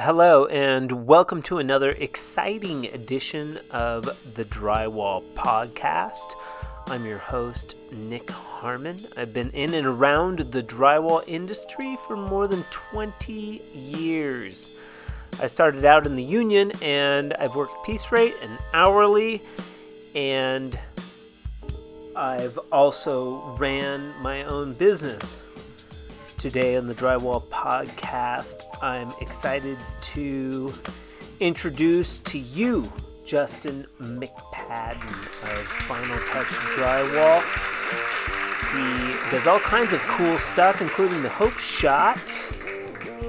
Hello, and welcome to another exciting edition of the Drywall Podcast. I'm your host, Nick Harmon. I've been in and around the drywall industry for more than 20 years. I started out in the union and I've worked piece rate and hourly, and I've also ran my own business Today on the Drywall Podcast, I'm excited to introduce to you Justin McPadden of Final Touch Drywall. He does all kinds of cool stuff, including the Hope Shot,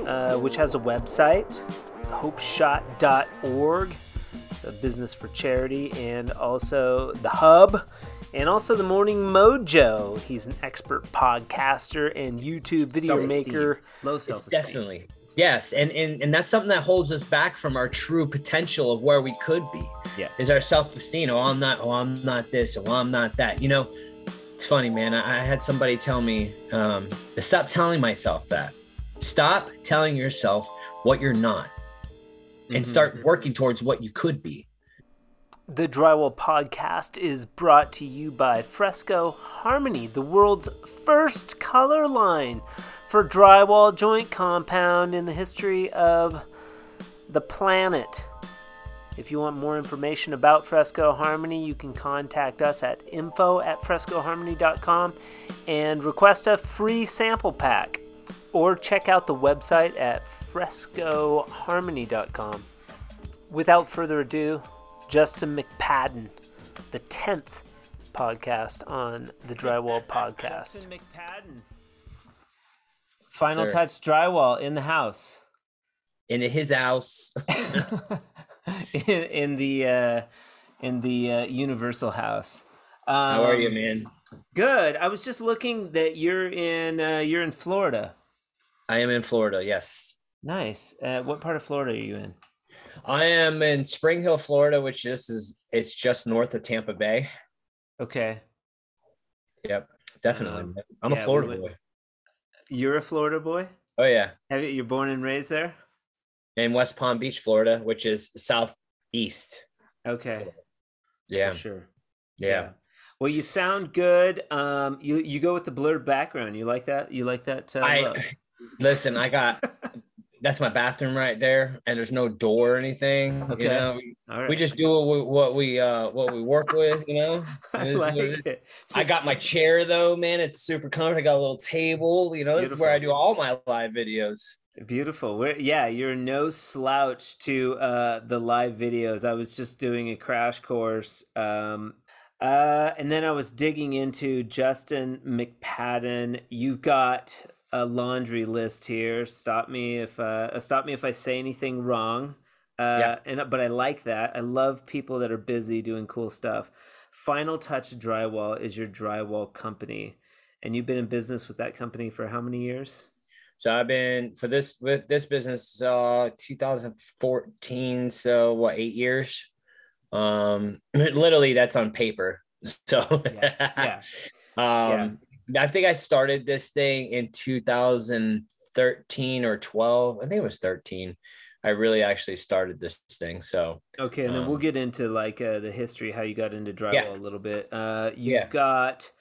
uh, which has a website, hopeshot.org, a business for charity, and also the Hub and also the Morning Mojo. He's an expert podcaster and YouTube video Self-esteem. maker. Low It's self definitely yes, and, and and that's something that holds us back from our true potential of where we could be. Yeah. is our self esteem. Oh, I'm not. Oh, I'm not this. Oh, I'm not that. You know, it's funny, man. I, I had somebody tell me um, to stop telling myself that. Stop telling yourself what you're not, and Mhm. start working towards what you could be. The Drywall Podcast is brought to you by Fresco Harmony, the world's first color line for drywall joint compound in the history of the planet. If you want more information about Fresco Harmony, you can contact us at info at frescoharmony.com and request a free sample pack. Or check out the website at frescoharmony.com. Without further ado, Justin McPadden, the 10th podcast on the Drywall Podcast. Justin McPadden. Final Sir. Touch Drywall in the house. In his house, in, in the uh, in the uh, Universal House. Um, how are you, man? Good. I was just looking that you're in uh, you're in Florida. I am in Florida. Yes. Nice. Uh, what part of Florida are you in? I am in Spring Hill, Florida, which is is it's just north of Tampa Bay. Okay. Yep, definitely. Um, I'm yeah, a Florida boy. You're a Florida boy. Oh yeah, Have you, you're born and raised there. in West Palm Beach, Florida, which is southeast. Okay. Yeah, For sure. yeah. Well, you sound good. Um, you you go with the blurred background. You like that? You like that? Uh. I listen. I got that's my bathroom right there, and there's no door or anything. Okay. You know, we, right. we just do what we, what we uh what we work with. You know, I It is what like it. I got my chair though, man. It's super comfortable. I got a little table. You know, this is where I do all my live videos. Beautiful. We're, yeah, you're no slouch to uh, the live videos. I was just doing a crash course. Um, uh, and then I was digging into Justin McPadden. You've got a laundry list here. Stop me if uh, stop me if I say anything wrong. Uh, Yeah. And but I like that. I love people that are busy doing cool stuff. Final Touch Drywall is your drywall company, and you've been in business with that company for how many years? So I've been for this with this business uh 2014 so what 8 years um literally that's on paper so Yeah. um I think I started this thing in 2013 or 12 I think it was 13 I really actually started this thing so Okay, and then we'll Um, get into like uh, the history, how you got into drywall Yeah. a little bit. Uh, you've Yeah. got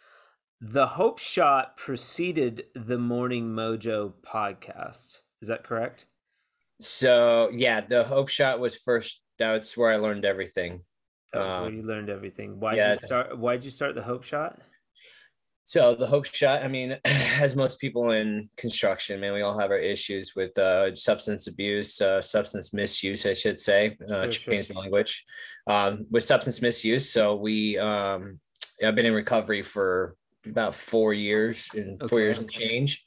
the Hope Shot preceded the Morning Mojo podcast. Is that correct? so yeah the hope shot was first that's where I learned everything That was where Um, you learned everything. Why did yeah. you start? Why did you start the Hope Shot? So the hope shot, I mean, as most people in construction, man, we all have our issues with uh, substance abuse, uh, substance misuse, I should say, uh, Sure, sure, change the sure. language, um, with substance misuse. So we, um, I've been in recovery for about four years and four years and change,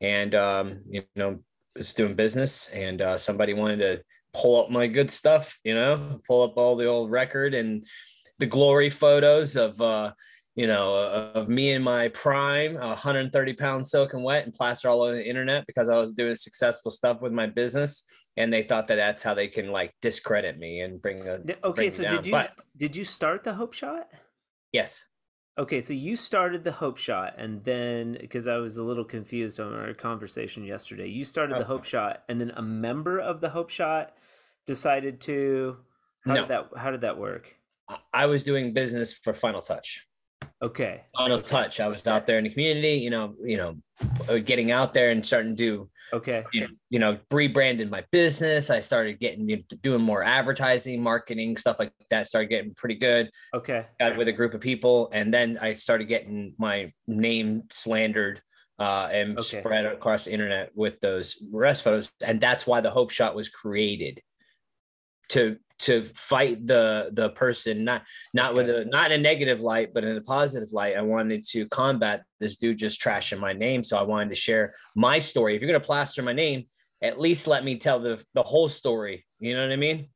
and um, you know, was doing business, and uh, somebody wanted to pull up my good stuff, you know, pull up all the old record and the glory photos of. Uh, you know, uh, of me in my prime, 130 pounds soaking wet and plaster all over the internet because I was doing successful stuff with my business. And they thought that that's how they can like discredit me and bring a, Okay, bring so down. did you But did you start the Hope Shot? yes, Okay, so you started the Hope Shot, and then because I was a little confused on our conversation yesterday, you started the Hope Shot, and then a member of the Hope Shot decided to. How No. did that? How did that work? I was doing business for Final Touch. Okay. Final Touch. I was out there in the community, you know, you know, uh, getting out there and starting to do Okay. you know, you know, rebranded my business. I started getting you know, doing more advertising, marketing, stuff like that. Started getting pretty good. Okay. Got with a group of people, and then I started getting my name slandered uh, and Okay. spread across the internet with those rest photos, and that's why the Hope Shot was created to to fight the the person not not with a not in a negative light but in a positive light i wanted to combat this dude just trashing my name so i wanted to share my story if you're going to plaster my name at least let me tell the the whole story you know what i mean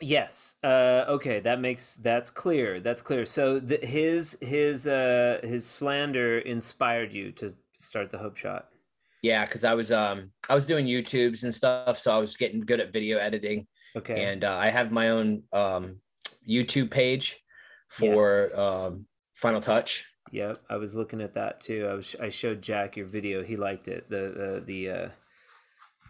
Yes. Uh, okay, that makes that's clear. That's clear. So the, his his uh, his slander inspired you to start the Hope Shot. yeah because i was um i was doing youtubes and stuff so i was getting good at video editing Okay. and uh, i have my own um youtube page for Yes. um final touch Yep, I was looking at that too. I was I showed Jack your video. He liked it. The the the uh,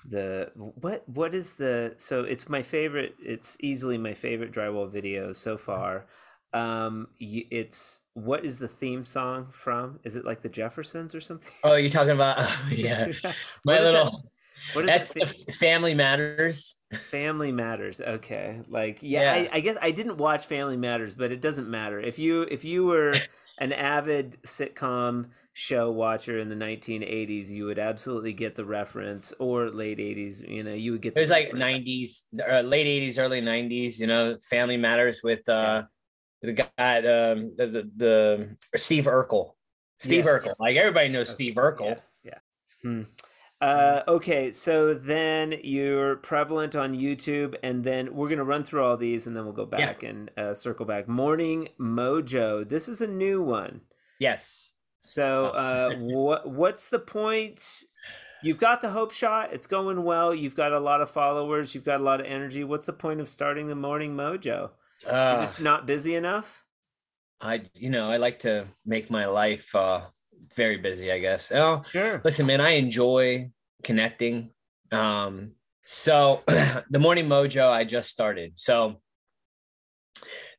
the what what is the so it's my favorite. It's easily my favorite drywall video so far. Um, it's what is the theme song from? Is it like the Jeffersons or something? oh you're talking about yeah my is that- little What is That's that the Family Matters. Family Matters. Okay. Like yeah, Yeah. I, I guess I didn't watch Family Matters, but it doesn't matter. If you if you were an avid sitcom show watcher in the 1980s, you would absolutely get the reference or late 80s, you know, you would get the was like 90s, uh, late 80s, early 90s. You know, Family Matters with uh, the guy, um, the, the the Steve Urkel. Steve Yes. Urkel. Like everybody knows Steve Urkel. Yeah. yeah. Hmm. Uh, okay, so then you're prevalent on YouTube, and then we're gonna run through all these, and then we'll go Yeah. back and uh, circle back. Morning Mojo. This is a new one. Yes. So, uh, what what's the point? You've got the hope shot. It's going well. You've got a lot of followers. You've got a lot of energy. What's the point of starting the morning mojo? You're Uh, just not busy enough. I, you know, I like to make my life uh, very busy. I guess. Oh, Sure. listen, man, I enjoy connecting. Um, so the morning mojo I just started. So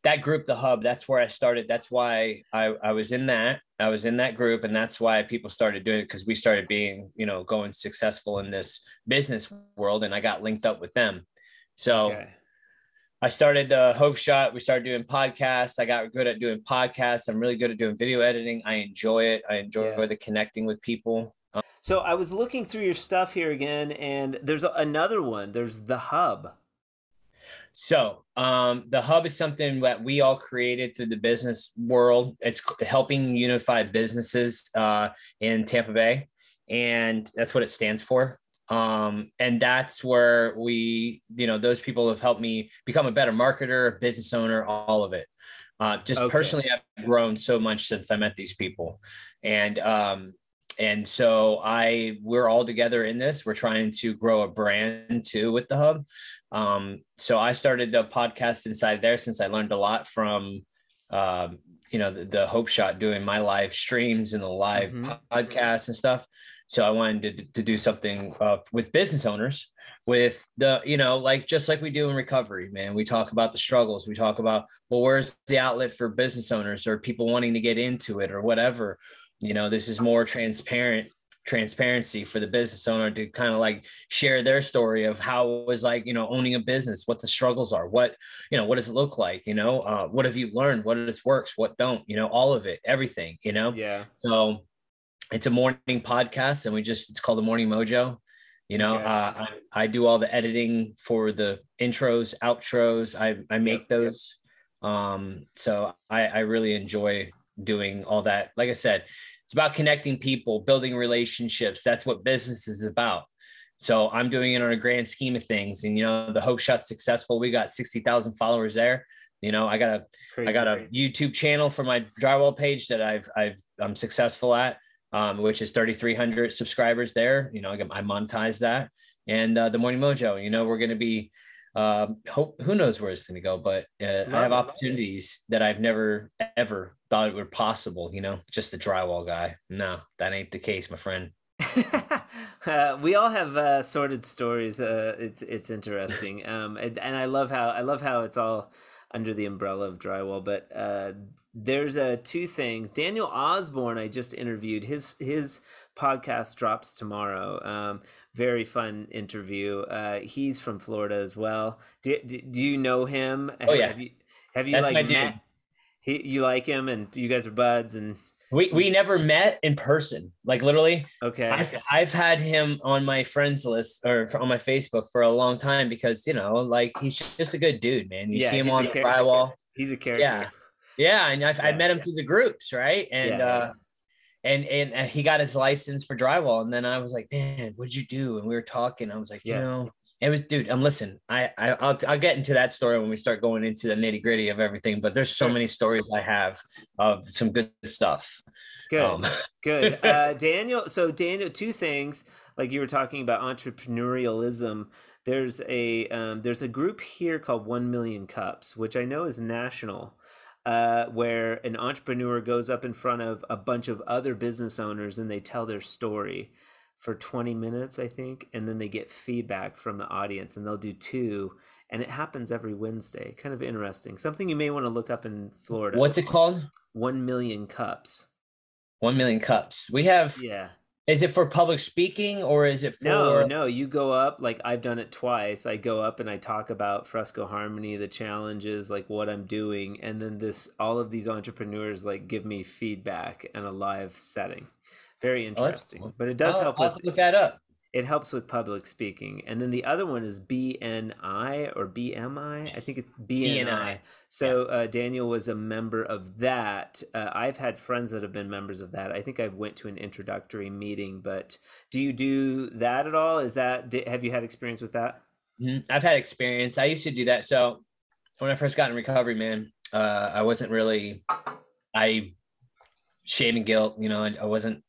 that group, the hub, that's where I started. That's why I, I was in that. I was in that group, and that's why people started doing it because we started being, you know, going successful in this business world, and I got linked up with them. So Okay. I started the Hope Shot. We started doing podcasts. I got good at doing podcasts. I'm really good at doing video editing. I enjoy it. I enjoy Yeah. the connecting with people. So I was looking through your stuff here again, and there's another one. There's the hub. So, um, the hub is something that we all created through the business world. It's helping unify businesses uh, in Tampa Bay, and that's what it stands for. Um, and that's where we, you know, those people have helped me become a better marketer, business owner, all of it. Uh, just Okay. personally, I've grown so much since I met these people, and um, and so I we're all together in this. We're trying to grow a brand too with the hub. Um, so I started the podcast inside there since I learned a lot from, um, you know, the, the Hope Shot doing my live streams and the live Mhm. podcasts and stuff. So I wanted to, to do something uh, with business owners with the, you know, like just like we do in recovery, man. We talk about the struggles. We talk about, well, where's the outlet for business owners or people wanting to get into it or whatever. You know, this is more transparent transparency for the business owner to kind of like share their story of how it was like you know owning a business what the struggles are what you know what does it look like you know uh, what have you learned what is works what don't you know all of it everything you know Yeah. so it's a morning podcast and we just it's called the morning mojo you know Okay. uh, I, I do all the editing for the intros outros i, I make Yep, yep. those. Um so I, I really enjoy doing all that. Like i said it's about connecting people building relationships. That's what business is about. So i'm doing it on a grand scheme of things and you know the hope shot's successful. We got 60000 followers there. You know i got a Crazy. I got a YouTube channel for my drywall page that I've I've I'm successful at, um, which is 3,300 subscribers there. You know, I, I monetize that, and uh, the Morning Mojo. You know, we're going to be um, hope who knows where it's going to go, but uh, I have opportunities that I've never ever thought it were possible. You know, just a drywall guy. No, that ain't the case, my friend. uh, we all have uh, sordid stories. Uh, it's it's interesting, um, and, and, I love how I love how it's all under the umbrella of drywall. But uh, there's uh, two things. Daniel Osborne, I just interviewed. His his podcast drops tomorrow. Um, very fun interview. Uh, he's from Florida as well. Do, do, do you know him? Oh yeah. Have you have you That's like met? He, you like him, and you guys are buds, and we we never met in person, like literally. Okay. I've I've had him on my friends list or on my Facebook for a long time because you know, like he's just a good dude, man. You yeah, see him on the drywall. He's a character. Yeah. Yeah, and I've, yeah. I met him through the groups, right? And yeah, uh, and and he got his license for drywall, and then I was like, man, what'd you do? And we were talking. I was like, you know, it was, dude. I'm um, listen. I, I I'll, I'll get into that story when we start going into the nitty gritty of everything. But there's so many stories I have of some good stuff. Good, um. good. Uh, Daniel. So Daniel, two things. Like you were talking about entrepreneurialism. There's a um, there's a group here called One Million Cups, which I know is national. Uh, where an entrepreneur goes up in front of a bunch of other business owners and they tell their story for 20 minutes, I think, and then they get feedback from the audience and they'll do two and it happens every Wednesday. Kind of interesting. Something you may want to look up in Florida. What's it called? 1 million cups. 1 million cups. We have Yeah. Is it for public speaking or is it for No, no, you go up like I've done it twice. I go up and I talk about Fresco Harmony, the challenges, like what I'm doing, and then this all of these entrepreneurs like give me feedback in a live setting. Very oh, interesting. Oh, cool. But it does I'll, help I'll with look that up. It helps with public speaking. And then the other one is BNI or BMI. Yes. I think it's BNI. BNI. So uh, Daniel was a member of that. Uh, I've had friends that have been members of that. I think I went to an introductory meeting, but do you do that at all? Is that, have you had experience with that? Mm-hmm. I've had experience. I used to do that. So when I first got in recovery, man, uh, I wasn't really, I shame and guilt, you know, I wasn't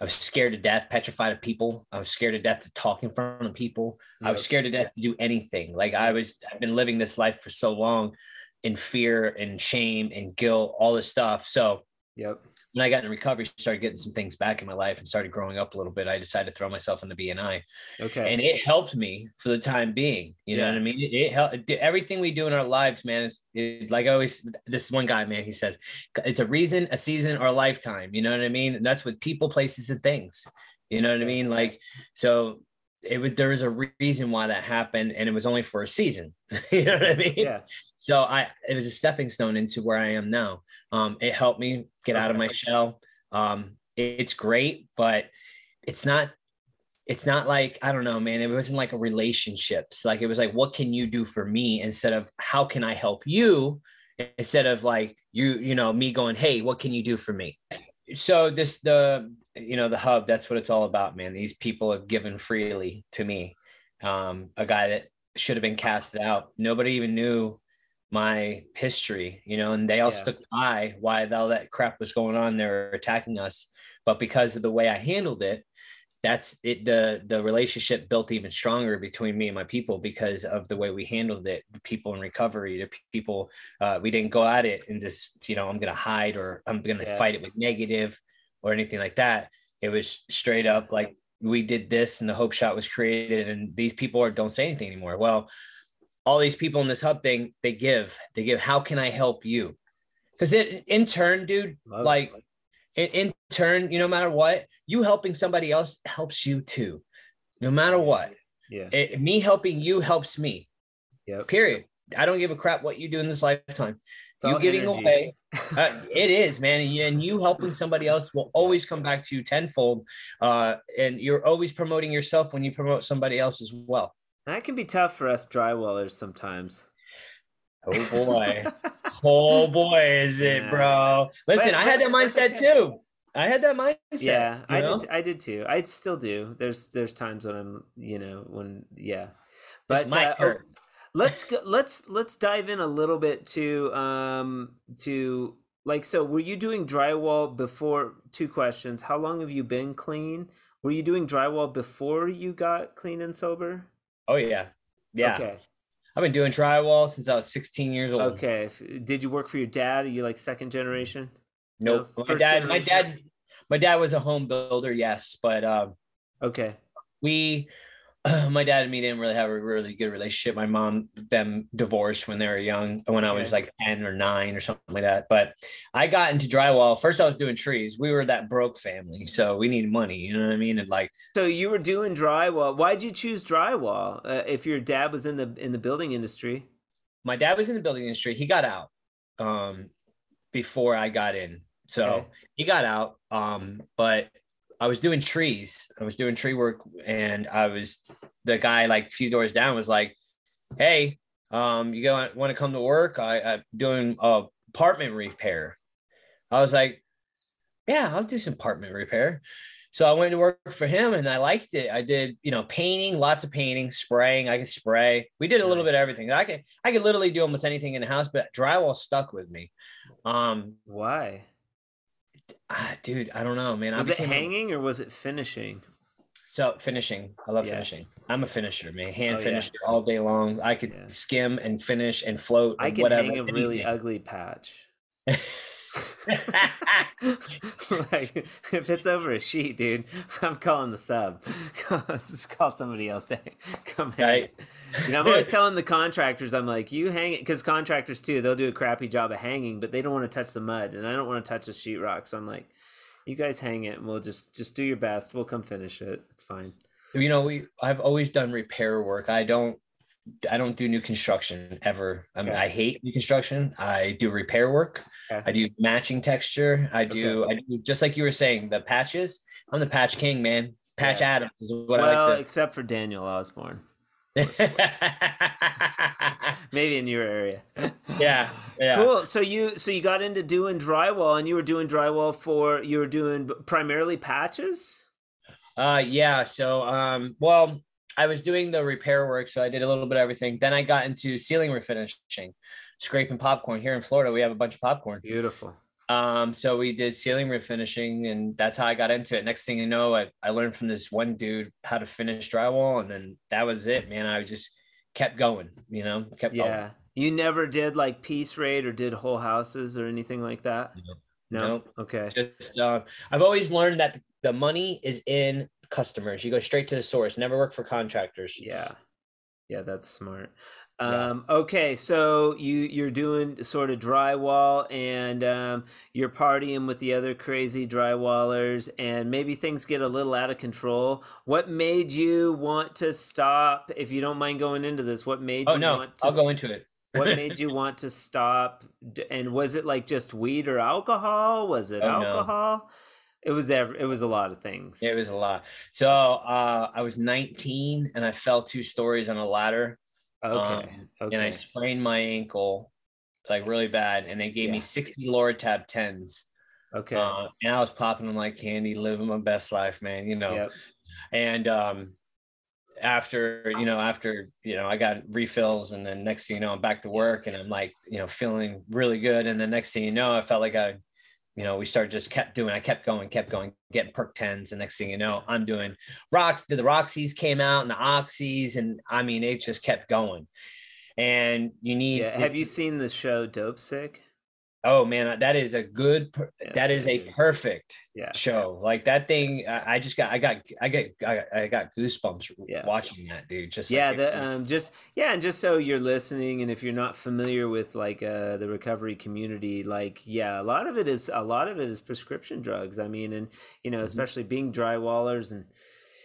I was scared to death, petrified of people. I was scared to death to talk in front of people. Yep. I was scared to death to do anything. Like I was, I've been living this life for so long in fear and shame and guilt, all this stuff. So, yep when I got in recovery, started getting some things back in my life and started growing up a little bit, I decided to throw myself in the BNI. Okay. And it helped me for the time being. You yeah. know what I mean? It, it helped everything we do in our lives, man. Is it, like I always, this one guy, man, he says it's a reason, a season, or a lifetime. You know what I mean? And that's with people, places, and things. You know what I mean? Like, so it was there was a reason why that happened, and it was only for a season. you know what I mean? Yeah. So I it was a stepping stone into where I am now. Um, it helped me get out of my shell. Um, it's great, but it's not it's not like I don't know, man. It wasn't like a relationships. Like it was like, what can you do for me instead of how can I help you? Instead of like you, you know, me going, hey, what can you do for me? So this the you know the hub. That's what it's all about, man. These people have given freely to me. Um, a guy that should have been casted out. Nobody even knew my history, you know, and they all yeah. stuck by why all that crap was going on. They're attacking us, but because of the way I handled it, that's it. The the relationship built even stronger between me and my people because of the way we handled it. The people in recovery, the people, uh, we didn't go at it and just, you know, I'm gonna hide or I'm gonna yeah. fight it with negative or anything like that. It was straight up like we did this and the hope shot was created and these people are, don't say anything anymore. Well, all these people in this hub thing, they give, they give, how can I help you? Because it in turn, dude, Love like in, in turn, you no matter what, you helping somebody else helps you too, no matter what. Yeah. It, me helping you helps me. Yeah. Period. I don't give a crap what you do in this lifetime. It's you giving energy. away, uh, it is, man. And you helping somebody else will always come back to you tenfold. Uh, and you're always promoting yourself when you promote somebody else as well. That can be tough for us drywallers sometimes. Oh boy. oh boy, is it, yeah. bro. Listen, but, I had that mindset too. I had that mindset. Yeah, I know? did I did too. I still do. There's there's times when I'm, you know, when yeah. But uh, oh, let's go, let's let's dive in a little bit to um to like so were you doing drywall before two questions. How long have you been clean? Were you doing drywall before you got clean and sober? Oh yeah, Yeah. Okay. I've been doing drywall since I was 16 years old. Okay. Did you work for your dad? Are you like second generation? Nope. No, my dad, my dad, my dad was a home builder, yes, but um, Okay. we, my dad and me didn't really have a really good relationship. My mom, them divorced when they were young, when I was like 10 or nine or something like that. But I got into drywall. First, I was doing trees. We were that broke family, so we needed money. You know what I mean? And like, So you were doing drywall. Why'd you choose drywall? Uh, if your dad was in the in the building industry. my dad was in the building industry. He got out um, before I got in. So Okay. he got out. Um, but I was doing trees. I was doing tree work, and I was the guy like a few doors down was like, "Hey, um, you want want to come to work? I, I'm doing a apartment repair." I was like, "Yeah, I'll do some apartment repair." So I went to work for him, and I liked it. I did, you know, painting, lots of painting, spraying. I could spray. We did a little bit of everything. I could I could literally do almost anything in the house, but drywall stuck with me. Um, Why? Ah, dude, I don't know, man. Was it became a- hanging or was it finishing? So finishing, I love Yeah. finishing. I'm a finisher, man. Hand Oh, yeah. finisher all day long. I could Yeah. skim and finish and float. I can whatever. hang a really ugly patch. like if it's over a sheet, dude, I'm calling the sub. Just call somebody else to come in. Right. You know, I'm always telling the contractors, I'm like, you hang it because contractors too, they'll do a crappy job of hanging, but they don't want to touch the mud, and I don't want to touch the sheetrock. So I'm like, you guys hang it, and we'll just just do your best. We'll come finish it. It's fine. you know, we I've always done repair work. I don't I don't do new construction ever. I mean, Okay. I hate new construction. I do repair work. Okay. I do matching texture. I do I do just like you were saying, the patches. I'm the patch king, man. Patch Yeah. Adams is what well, I like To... except for Daniel Osborne, maybe in your area. Yeah. Yeah. Cool. So you so you got into doing drywall, and you were doing drywall for you were doing primarily patches. Uh yeah, so um well, I was doing the repair work, so I did a little bit of everything. Then I got into ceiling refinishing, scraping popcorn. Here in Florida, we have a bunch of popcorn. Beautiful. Um, so we did ceiling refinishing, and that's how I got into it. Next thing you know, I, I learned from this one dude how to finish drywall, and then that was it, man. I just kept going, you know, kept going. Yeah. You never did like piece rate or did whole houses or anything like that. Nope. No. Nope. Okay. Just uh, I've always learned that the money is in customers. You go straight to the source. Never work for contractors. Yeah. Yeah, that's smart. Um, okay, so you you're doing sort of drywall and um, you're partying with the other crazy drywallers and maybe things get a little out of control. What made you want to stop? If you don't mind going into this, what made Oh you no, want to I'll go into it. what made you want to stop and was it like just weed or alcohol was it Oh, no. alcohol it was ever it was a lot of things It was a lot. So uh, I was 19 and I fell two stories on a ladder okay um, and I sprained my ankle like really bad. And they gave Yeah. me 60 Lortab 10s. okay Uh, and I was popping them like candy, living my best life, man, you know. yep And um, after, you know, after, you know, I got refills and then next thing you know, I'm back to work and I'm like, you know, feeling really good. And the next thing you know, I felt like I, you know, we started just kept doing, I kept going, kept going, getting Perc 10s. And next thing you know, I'm doing rocks. The Roxys came out and the Oxys. And I mean, it just kept going. And you need, yeah have you seen the show Dopesick oh man, that is a good, per- Yeah, that it's a perfect yeah show. Like that thing, I I just got, I got, I got, I got, I got goosebumps Yeah. watching that, dude. Just yeah like, the um just yeah and just so you're listening and if you're not familiar with like uh the recovery community like yeah a lot of it is a lot of it is prescription drugs i mean and you know Mhm. especially being drywallers and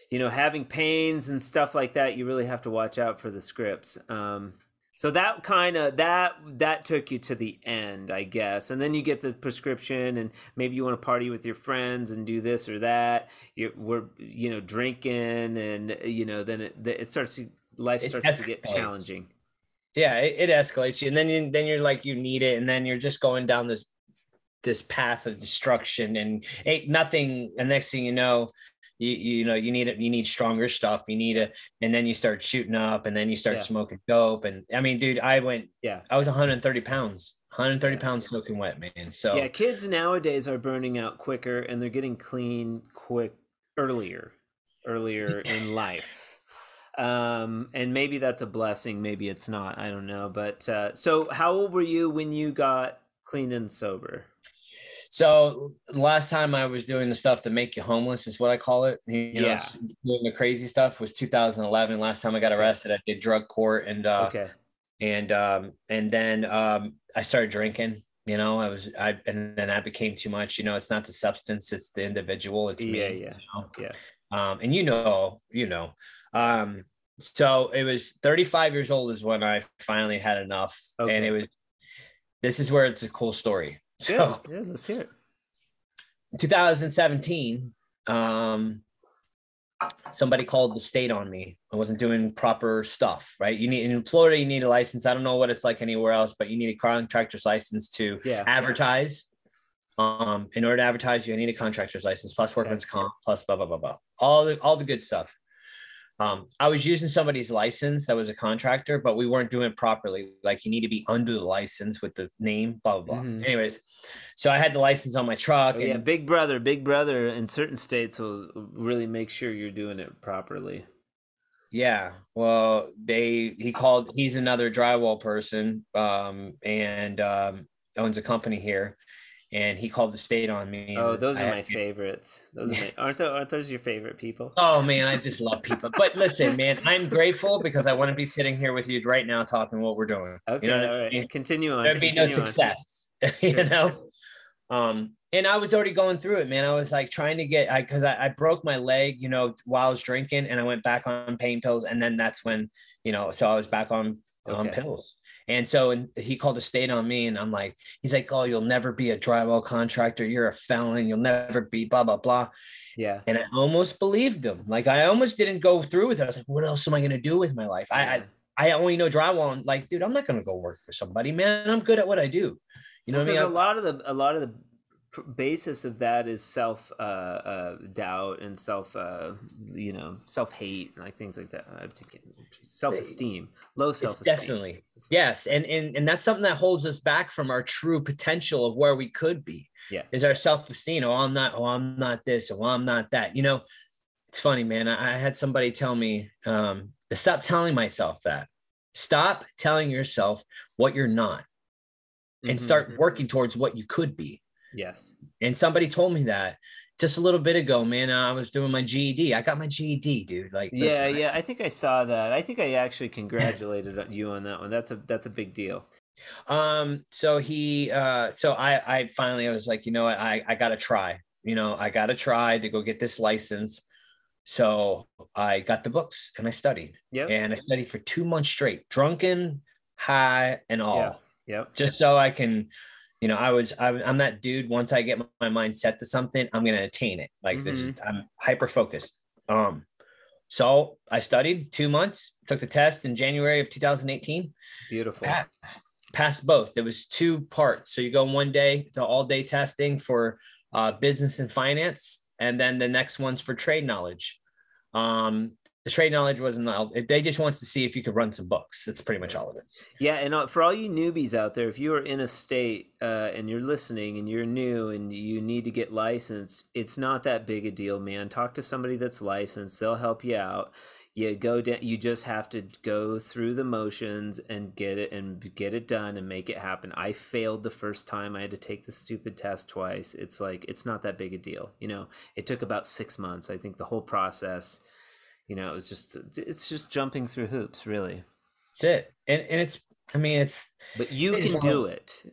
you know having pains and stuff like that you really have to watch out for the scripts um so that kind of that that took you to the end i guess. And then you get the prescription and maybe you want to party with your friends and do this or that. You're we're you know drinking and you know then it it starts to life It starts to get challenging. Yeah, it, it escalates you, and then you, then you're like, you need it, and then you're just going down this this path of destruction, and ain't nothing. And next thing you know, you you know you need it, you need stronger stuff, you need it, and then you start shooting up, and then you start Yeah. smoking dope, and I mean, dude, I went, yeah I was 130 pounds, 130 Yeah. pounds soaking wet, man. So yeah kids nowadays are burning out quicker and they're getting clean quick earlier earlier in life um, and maybe that's a blessing, maybe it's not. I don't know. But uh, so, how old were you when you got clean and sober? So last time I was doing the stuff to make you homeless is what I call it. You know, Yeah. doing the crazy stuff was 2011. Last time I got arrested, I did drug court and uh okay. and um and then um I started drinking. You know, I was I and then that became too much. You know, it's not the substance, it's the individual. It's me. Yeah, yeah, you know? yeah. Um, and you know, you know. Um, so it was 35 years old is when I finally had enough. Okay. And it was this is where it's a cool story. So yeah, let's hear it. 2017 um somebody called the state on me. I wasn't doing proper stuff right? You need in florida you need a license. I don't know what it's like anywhere else but you need a contractor's license to Yeah. advertise. Um in order to advertise you need a contractor's license plus workman's comp plus blah blah blah blah. All the all the good stuff um, I was using somebody's license that was a contractor, but we weren't doing it properly. Like you need to be under the license with the name, blah blah blah. Mhm. Anyways, so I had the license on my truck, Oh, and yeah, Big Brother, Big Brother in certain states will really make sure you're doing it properly. Yeah, well, they he called. He's another drywall person, um, and um, owns a company here, and he called the state on me. Oh, those I are my to- favorites. Those are my, aren't those, aren't those your favorite people? Oh man, I just love people. But listen, man, I'm grateful because I want to be sitting here with you right now, talking what we're doing. Okay, you know all I right. mean? Continue on. There'd be no success, you know. Um, and I was already going through it, man. I was like trying to get, I because I, I broke my leg, you know, while I was drinking, and I went back on pain pills, and then that's when, you know, so I was back on on pills. And so and he called a state on me, and I'm like, he's like, oh, you'll never be a drywall contractor. You're a felon. You'll never be blah blah blah. Yeah. And I almost believed him. Like I almost didn't go through with it. I was like, what else am I gonna do with my life? I I. I only know drywall. And like, dude, I'm not gonna go work for somebody, man. I'm good at what I do. You know what I because mean? a lot of the a lot of the basis of that is self uh, uh, doubt and self uh, you know self hate like things like that. I'm thinking self esteem, low self esteem. definitely yes, and and and that's something that holds us back from our true potential of where we could be. Yeah. is our self esteem. Oh, I'm not. Oh, I'm not this. Oh, I'm not that. You know, it's funny, man. I, I had somebody tell me um, stop telling myself that. Stop telling yourself what you're not, and Mhm, start mhm. working towards what you could be. Yes. And somebody told me that just a little bit ago, man. I was doing my GED. I got my GED, dude. Like, Yeah, yeah. I think I saw that. I think I actually congratulated you on that one. That's a that's a big deal. Um, so he uh so I I finally I was like, you know what, I, I gotta try. You know, I gotta try to go get this license. So I got the books and I studied. Yeah. And I studied for two months straight, drunken, high, and all, Yeah. Yep. just so I can, you know, I was I'm that dude. Once I get my, mind set to something, I'm gonna attain it. Like this, I'm hyper focused. Um, so I studied two months, took the test in January of 2018 Beautiful. passed passed both it was two parts so you go one day to all day testing for uh, business and finance and then the next one's for trade knowledge um the trade knowledge wasn't all- they just wants to see if you could run some books that's pretty much all of it Yeah, and uh, for all you newbies out there, if you are in a state uh, and you're listening and you're new and you need to get licensed, it's not that big a deal, man. Talk to somebody that's licensed; they'll help you out. You go down. You just have to go through the motions and get it and get it done and make it happen. I failed the first time. I had to take the stupid test twice. It's like it's not that big a deal, you know. It took about six months. I think the whole process. You know, it was just it's just jumping through hoops, really. that's it and, and it's i mean it's But you It's can do it.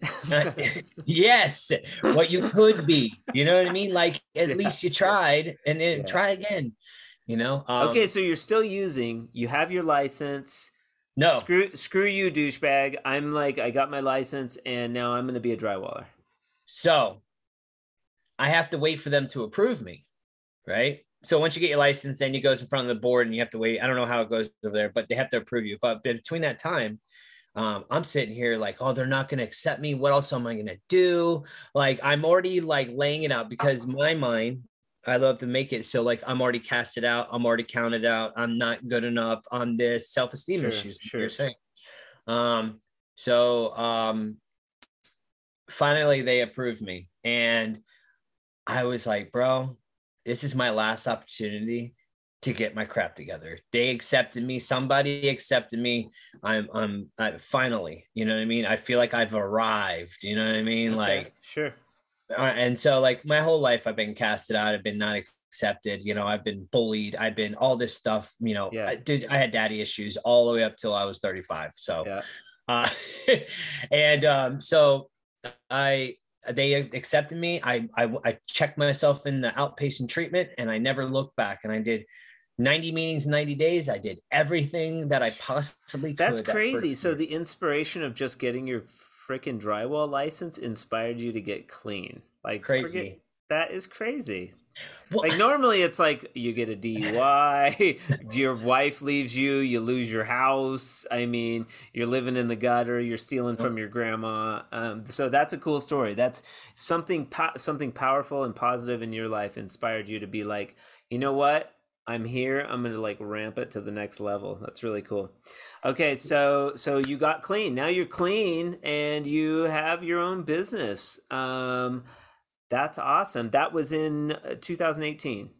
yes what you could be you know what i mean like at Yeah. least you tried and then Yeah. try again you know um, okay, so you're still using. You have your license. no Screw, screw you, douchebag. I'm like, I got my license, and now I'm going to be a drywaller. So I have to wait for them to approve me, right? So once you get your license, then you goes in front of the board and you have to wait. I don't know how it goes over there, but they have to approve you. But between that time, um, I'm sitting here like, oh, they're not going to accept me. What else am I going to do? Like I'm already like laying it out because my mind, I love to make it so like I'm already casted out. I'm already counted out. I'm not good enough on this self-esteem Sure, issues. sure. You're saying. Um, so um, finally they approved me and i was like bro this is my last opportunity to get my crap together. They accepted me. Somebody accepted me. I'm, I'm, I'm finally, you know what I mean? I feel like I've arrived. You know what I mean? Okay, Like, sure. uh, and so like my whole life I've been casted out. I've been not accepted. You know, I've been bullied. I've been all this stuff. You know, Yeah. I did. I had daddy issues all the way up till I was 35. So, Yeah. uh, and um, so I they accepted me. I, I I checked myself in the outpatient treatment, and I never looked back. And I did 90 meetings, in 90 days. I did everything that I possibly could. That's crazy. first So the inspiration of just getting your freaking drywall license inspired you to get clean. Like forget- Crazy. that is crazy. Well, Like normally it's like you get a DUI, your wife leaves you, you lose your house. I mean, you're living in the gutter, you're stealing from your grandma. Um, so that's a cool story. That's something po- something powerful and positive in your life inspired you to be like, you know what? I'm here. I'm gonna like ramp it to the next level. That's really cool. Okay, so so you got clean. Now you're clean and you have your own business. Um, that's awesome. That was in uh, 2018.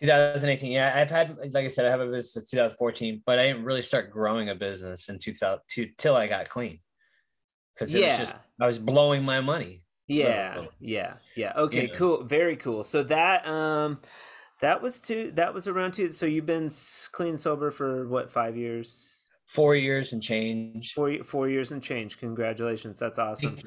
2018. Yeah, I've had, like I said, I have a business since 2014, but I didn't really start growing a business in 2000 to, till I got clean. Because it Yeah. was just, I was blowing my money. Yeah, Little. yeah, yeah. Okay, Yeah. cool. Very cool. So that um, that was two. That was around two. So you've been clean and sober for what? Five years. Four years and change. Four four years and change. Congratulations. That's awesome.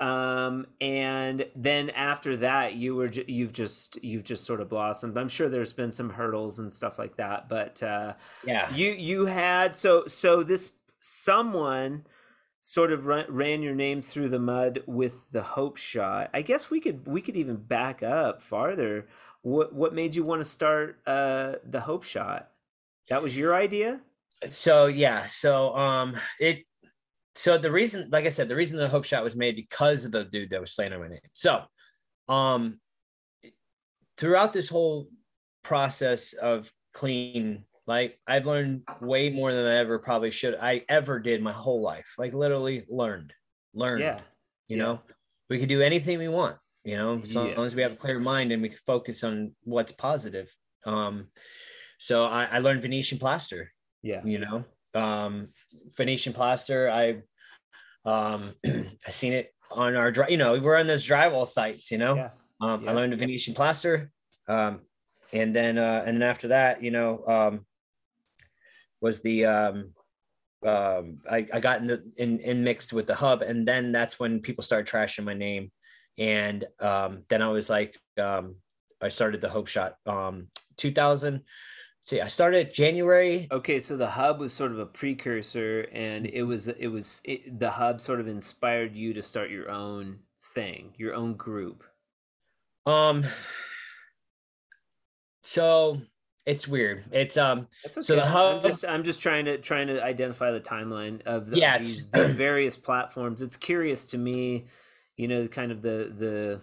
Um and then after that you were ju- you've just you've just sort of blossomed i'm sure there's been some hurdles and stuff like that but uh Yeah. you you had so so this someone sort of ran, ran your name through the mud with the hope shot i guess we could we could even back up farther what what made you want to start uh the hope shot that was your idea So, yeah. So, um, it, so the reason, like I said, the reason the hope shot was made because of the dude that was slandering my name. So, um, throughout this whole process of clean, like I've learned way more than I ever probably should, I ever did my whole life. Like literally learned, learned. yeah You yeah. know, we could do anything we want. You know, as long as we have a clear mind and we can focus on what's positive. Um, so I, I learned Venetian plaster yeah. you know? Um venetian plaster i um i seen it on our dry you know we're on those drywall sites you know? Yeah. Um Yeah. i learned the venetian plaster um and then uh and then after that you know um was the um um i, I got in the in, in mixed with the hub and then that's when people started trashing my name. And um then i was like um i started the hope shot um 2000 see i started january Okay, so the hub was sort of a precursor, and it was it was it, the hub sort of inspired you to start your own thing, your own group. Um. So it's weird. It's um. Okay. So the hub. I'm just I'm just trying to trying to identify the timeline of the, Yes. these, these various platforms. It's curious to me, you know, kind of the the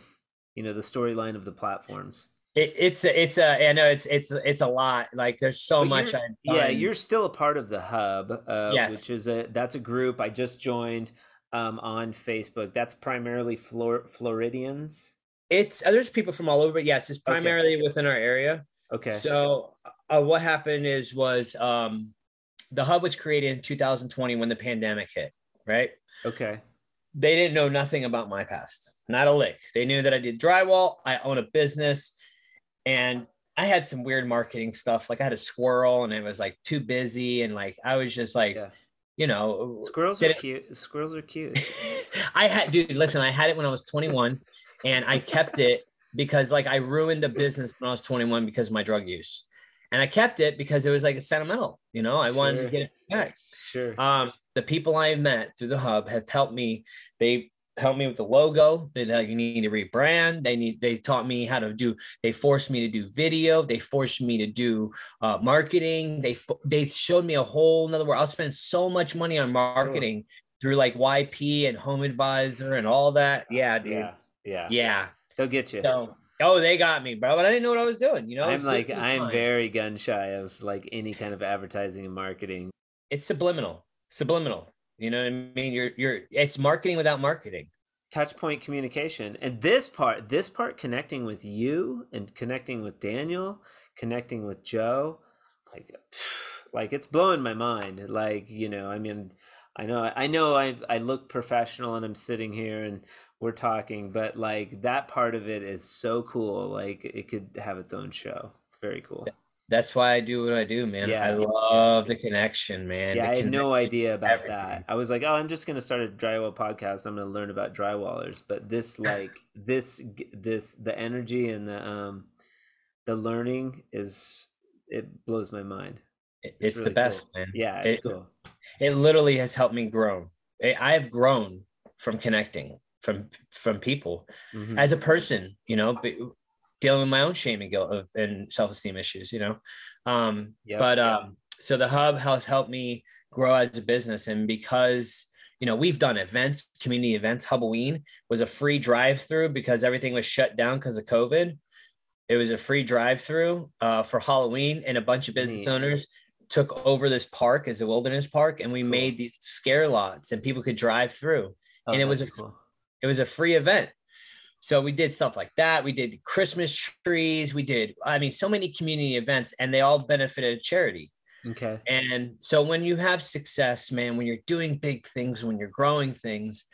you know the storyline of the platforms. It, it's a, it's a. I know it's it's it's a lot. Like there's so But much. Yeah, you're still a part of the hub, uh, Yes. which is a that's a group I just joined um, on Facebook. That's primarily Flor- Floridians. It's uh, there's people from all over. but Yes, it's Okay. primarily within our area. Okay. So uh, what happened is was um, the hub was created in 2020 when the pandemic hit. Right. okay. they didn't know nothing about my past, not a lick. They knew that I did drywall, I own a business, and I had some weird marketing stuff. Like I had a squirrel and it was like too busy. And like I was just like, Yeah. you know, Squirrels are it- cute. Squirrels are cute. I had, dude, listen, I had it when I was 21 and I kept it because like I ruined the business when I was 21 because of my drug use. And I kept it because it was like sentimental, you know, I wanted to get it back. Sure. Um, the people I've met through the hub have helped me. They helped me with the logo. They like you need to rebrand. They need. They taught me how to do. They forced me to do video. They forced me to do uh, marketing. They they showed me a whole nother world. I'll spend so much money on marketing through like YP and HomeAdvisor and all that. Yeah, dude. yeah. Yeah. Yeah. They'll get you. So oh, they got me, bro. But I didn't know what I was doing. You know, I'm like I'm fine. very gun shy of like any kind of advertising and marketing. It's subliminal. Subliminal. You know what I mean? You're you're. It's marketing without marketing. touch point communication and this part this part connecting with you and connecting with daniel connecting with Joe, like, like it's blowing my mind. Like, you know, I mean, I know, I know, I I look professional and I'm sitting here and we're talking, but like that part of it is so cool. Like, it could have its own show. It's very cool. That's why I do what I do, man. Yeah. I love the connection, man. Yeah, I had no idea about everything. that. I was like, oh, I'm just gonna start a drywall podcast. I'm gonna learn about drywallers. But this, like, this, this, the energy and the um, the learning is it blows my mind. It's, it's really the best, cool. man. Yeah, it's it, cool. It literally has helped me grow. I have grown from connecting from from people mm-hmm. as a person. You know, dealing with my own shame and guilt of, and self-esteem issues, you know? Um, yep, but, yep. um, so the hub has helped me grow as a business. And because, you know, we've done events, community events, Halloween was a free drive through because everything was shut down because of COVID. It was a free drive through uh, for Halloween and a bunch of business Neat. owners took over this park as a wilderness park and we cool. made these scare lots and people could drive through. Oh, and it was a, cool. it was a free event so we did stuff like that. We did Christmas trees. We did, I mean, so many community events, and they all benefited a charity. Okay. And so when you have success, man, when you're doing big things, when you're growing things,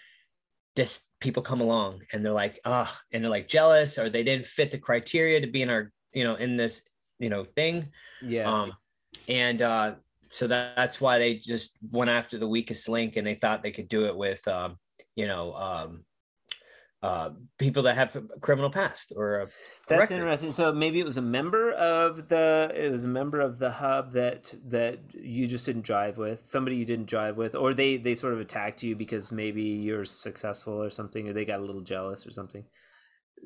this people come along and they're like, ah, oh, and they're like jealous, or they didn't fit the criteria to be in our, you know, in this, you know, thing. Yeah. Um, and uh, so that, that's why they just went after the weakest link, and they thought they could do it with, um, you know, um, uh, people that have a criminal past or a that's record. interesting. So maybe it was a member of the it was a member of the hub that that you just didn't drive with somebody you didn't drive with or they they sort of attacked you because maybe you're successful or something or they got a little jealous or something.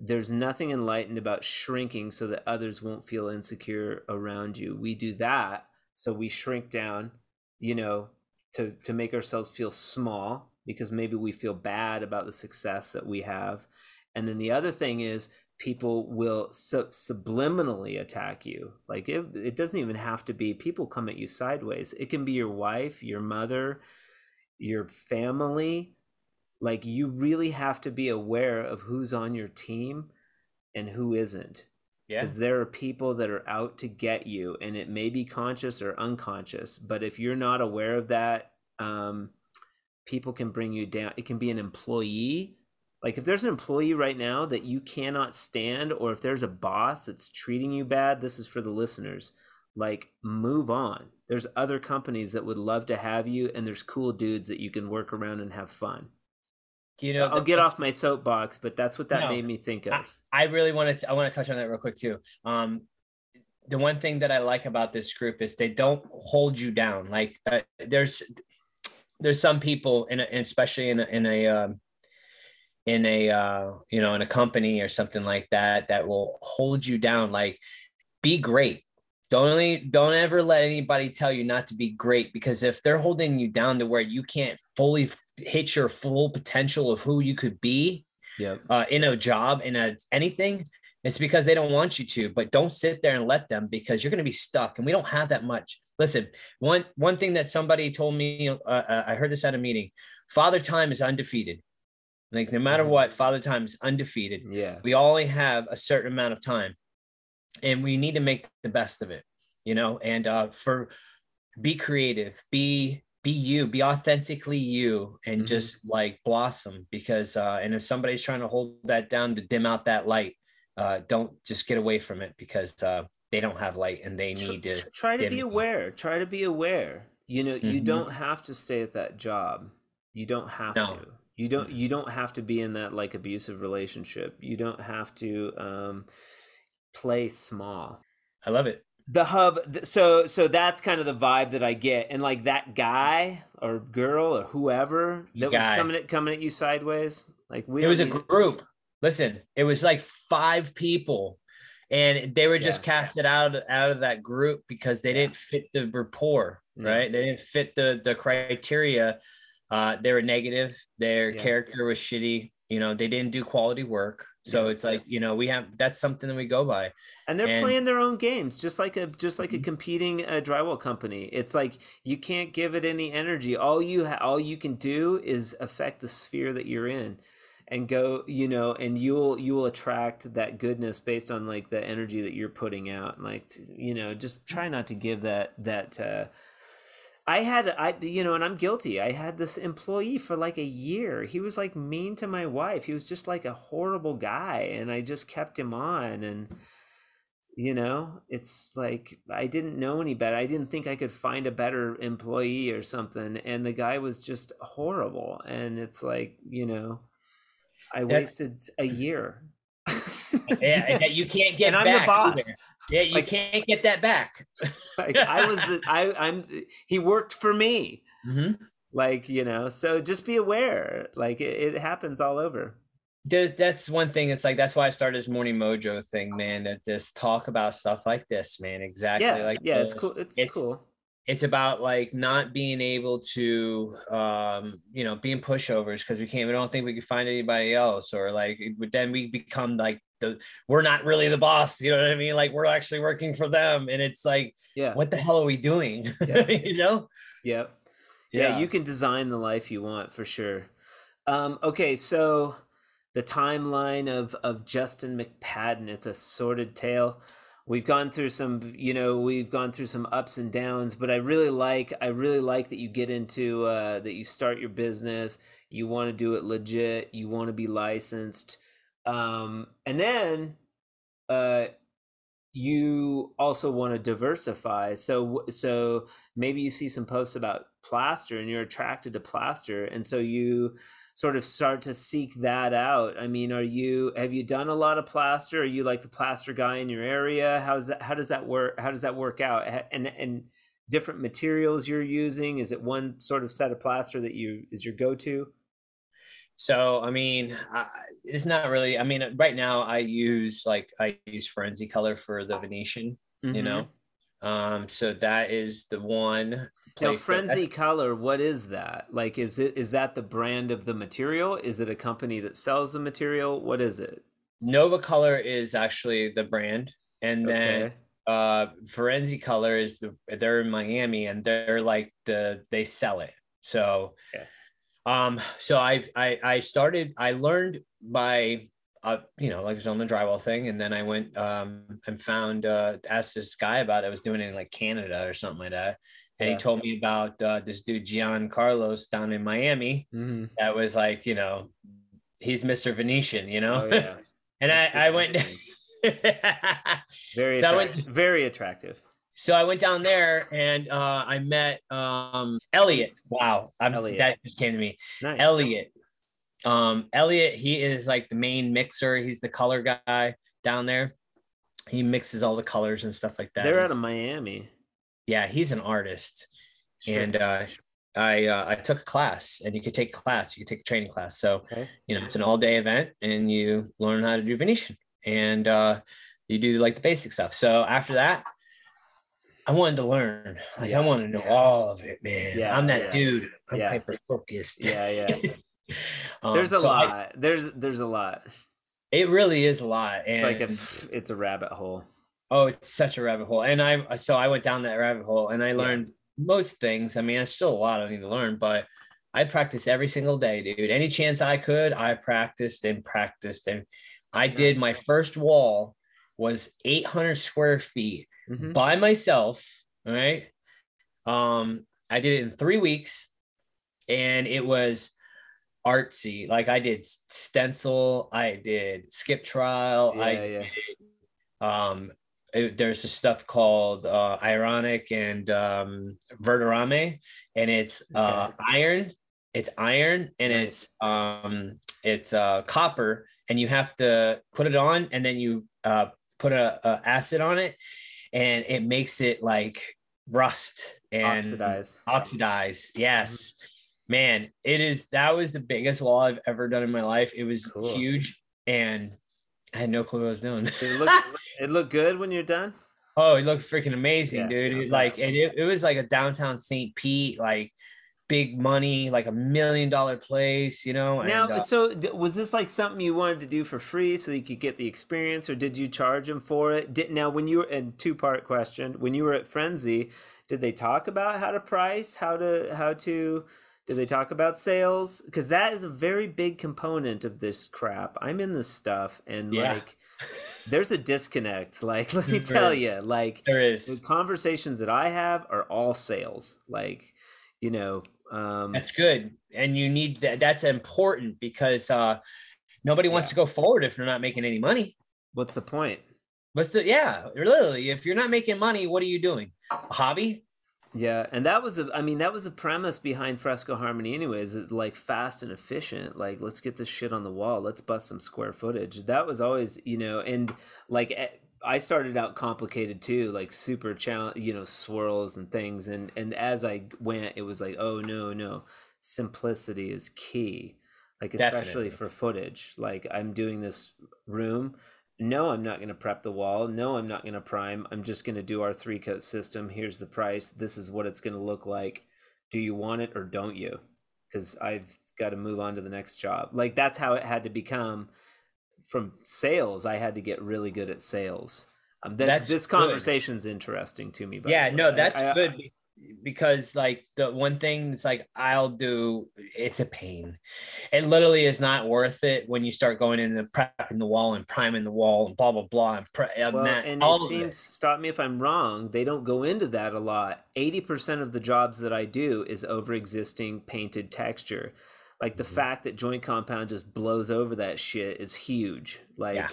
There's nothing enlightened about shrinking so that others won't feel insecure around you. We do that so we shrink down you know to to make ourselves feel small because maybe we feel bad about the success that we have. And then the other thing is people will subliminally attack you. Like it, it doesn't even have to be people come at you sideways. It can be your wife, your mother, your family. Like you really have to be aware of who's on your team and who isn't. Because yeah. there are people that are out to get you, and it may be conscious or unconscious. But if you're not aware of that, um, people can bring you down. It can be an employee. Like if there's an employee right now that you cannot stand, or if there's a boss that's treating you bad, this is for the listeners. Like move on. There's other companies that would love to have you, and there's cool dudes that you can work around and have fun. You know, I'll get off my soapbox, but that's what that no, made me think of. I, I really want to. I want to touch on that real quick too. Um, the one thing that I like about this group is they don't hold you down. Like uh, there's there's some people in, a, especially in a, in a um, in a uh, you know in a company or something like that that will hold you down like be great don't only don't ever let anybody tell you not to be great because if they're holding you down to where you can't fully hit your full potential of who you could be yep. uh, in a job in a anything it's because they don't want you to but don't sit there and let them because you're going to be stuck and we don't have that much Listen, one one thing that somebody told me, uh, uh, I heard this at a meeting. Father Time is undefeated. Like no matter mm-hmm. what, Father Time is undefeated. Yeah, we only have a certain amount of time, and we need to make the best of it. You know, and uh, for be creative, be be you, be authentically you, and mm-hmm. just like blossom. Because uh, and if somebody's trying to hold that down to dim out that light, uh, don't just get away from it because uh, they don't have light and they need to try to be aware try to be aware. You know mm-hmm. you don't have to stay at that job. You don't have no. to. You don't mm-hmm. you don't have to be in that like abusive relationship. You don't have to um play small. I love it. The hub so so that's kind of the vibe that i get. And like that guy or girl or whoever that guy. was coming at coming at you sideways like we it was a group listen it was like five people and they were just yeah. casted out of, out of that group because they yeah. didn't fit the rapport, right? They didn't fit the the criteria. Uh, they were negative. Their yeah. character was shitty. You know, they didn't do quality work. So it's like you know we have that's something that we go by, and they're and, playing their own games, just like a just like a mm-hmm. competing uh, drywall company. It's like you can't give it any energy. All you ha- all you can do is affect the sphere that you're in and go you know and you'll you'll attract that goodness based on like the energy that you're putting out and like you know just try not to give that that uh I had I you know and I'm guilty. I had this employee for like a year. He was like mean to my wife. He was just like a horrible guy and I just kept him on and you know, it's like I didn't know any better. I didn't think I could find a better employee or something and the guy was just horrible and it's like, you know, I That's... wasted a year. yeah, you can't get and I'm the boss. Either. Yeah, you like, can't get that back. like I was the I I'm he worked for me. Mm-hmm. Like you know, so just be aware. Like it, it happens all over. that's one thing. It's like that's why I started this morning mojo thing, man. That just talk about stuff like this, man. Exactly. Yeah, like yeah, this. it's cool. It's, it's cool it's about like not being able to um you know being pushovers because we can't we don't think we can find anybody else or like then we become like the we're not really the boss you know what i mean? Like we're actually working for them and it's like yeah. what the hell are we doing? Yeah. you know? Yep. Yeah. yeah. you can design the life you want for sure. Um okay so the timeline of of justin mcpadden it's a sordid tale we've gone through some you know we've gone through some ups and downs but i really like i really like that you get into uh, that you start your business you want to do it legit you want to be licensed um, and then uh, you also want to diversify. So so maybe you see some posts about plaster and you're attracted to plaster and so you sort of start to seek that out. I mean are you have you done a lot of plaster? Are you like the plaster guy in your area? How's that how does that work how does that work out? And and different materials you're using? Is it one sort of set of plaster that you is your go-to so i mean I, it's not really i mean right now i use like i use frenzy color for the venetian mm-hmm. you know um so that is the one now, frenzy that, color, what is that? Like, is it is that the brand of the material? Is it a company that sells the material? What is it? Nova Color is actually the brand, and then okay. uh Frenzy Color is the they're in Miami, and they're like the they sell it. So, okay. Um, so I I I started I learned by uh, you know, like I was on the drywall thing, and then I went um and found uh asked this guy about it. I was doing it in like Canada or something like that, and yeah. he told me about uh, this dude Gian Carlos down in Miami. Mm-hmm. That was like, you know, he's Mr. Venetian, you know. Oh, yeah. and I, I went. very so attractive. Went, very attractive. So I went down there and uh, I met um, Elliot. Wow, I'm, Elliot. that just came to me. Nice. Elliot. Um, Elliot, he is like the main mixer. He's the color guy down there. He mixes all the colors and stuff like that. They're out of Miami yeah, he's an artist. Sure. And uh, I uh, I took a class, and you could take class, you could take a training class. So okay. you know, it's an all day event, and you learn how to do Venetian, and uh, you do like the basic stuff. So after that, I wanted to learn. Like yeah, I want to know yeah. all of it, man. Yeah, I'm that yeah. dude. I'm hyper focused. Yeah, yeah. um, there's a so lot. I, there's there's a lot. It really is a lot, and like a, it's a rabbit hole. Oh, it's such a rabbit hole. And I so I went down that rabbit hole and I learned most things. I mean, there's still a lot I need to learn, but I practiced every single day, dude. Any chance I could, I practiced and practiced. And I did my first wall was 800 square feet mm-hmm. by myself. All right. Um, I did it in three weeks and it was artsy. Like I did stencil, I did skip trowel, yeah, I yeah. did um it, there's this stuff called uh, ironic and um, verderame, and it's uh, okay. iron. It's iron and nice. it's um, it's uh, copper, and you have to put it on, and then you uh, put a, a acid on it, and it makes it like rust and oxidize. Oxidize, yes. Mm-hmm. Man, it is that was the biggest wall I've ever done in my life. It was cool. huge and I had no clue what I was doing. it, looked, it looked good when you're done. Oh, it looked freaking amazing, yeah, dude. It, like, and it, it was like a downtown St. Pete, like big money, like a million dollar place, you know. Now, and, uh, so was this like something you wanted to do for free so you could get the experience, or did you charge them for it? Did now when you were in two part question when you were at Frenzy, did they talk about how to price, how to how to did they talk about sales? Because that is a very big component of this crap. I'm in this stuff, and Yeah. like, there's a disconnect. Like, let me There tell is. you, like, There is. the conversations that I have are all sales. Like, you know, um, That's good. And you need that. That's important because uh, nobody wants to go forward if they're not making any money. what's the point? But still, yeah, literally, if you're not making money, what are you doing? A hobby? Yeah, and that was a, I mean, that was the premise behind Fresco Harmony, anyways. Is like fast and efficient. Like, let's get this shit on the wall. Let's bust some square footage. That was always, you know, and like eh, I started out complicated too, like super challenge, you know, swirls and things. And and as I went, it was like, oh no, no, simplicity is key. Like especially Definitely. for footage. Like I'm doing this room. No, I'm not going to prep the wall. No, I'm not going to prime. I'm just going to do our three coat system. Here's the price. This is what it's going to look like. Do you want it or don't you? Because I've got to move on to the next job. Like that's how it had to become from sales. I had to get really good at sales. Um, that, That's this good. conversation's interesting to me. by yeah, no, that's I- good because like the one thing that's like I'll do, it's a pain. It literally is not worth it when you start going in and prepping the wall and priming the wall and blah blah blah and pre- uh, Well, man, and all it seems, stop me if I'm wrong, they don't go into that a lot. 80% of the jobs that I do is over existing painted texture. Like the Mhm. fact that joint compound just blows over that shit is huge. Like, Yeah.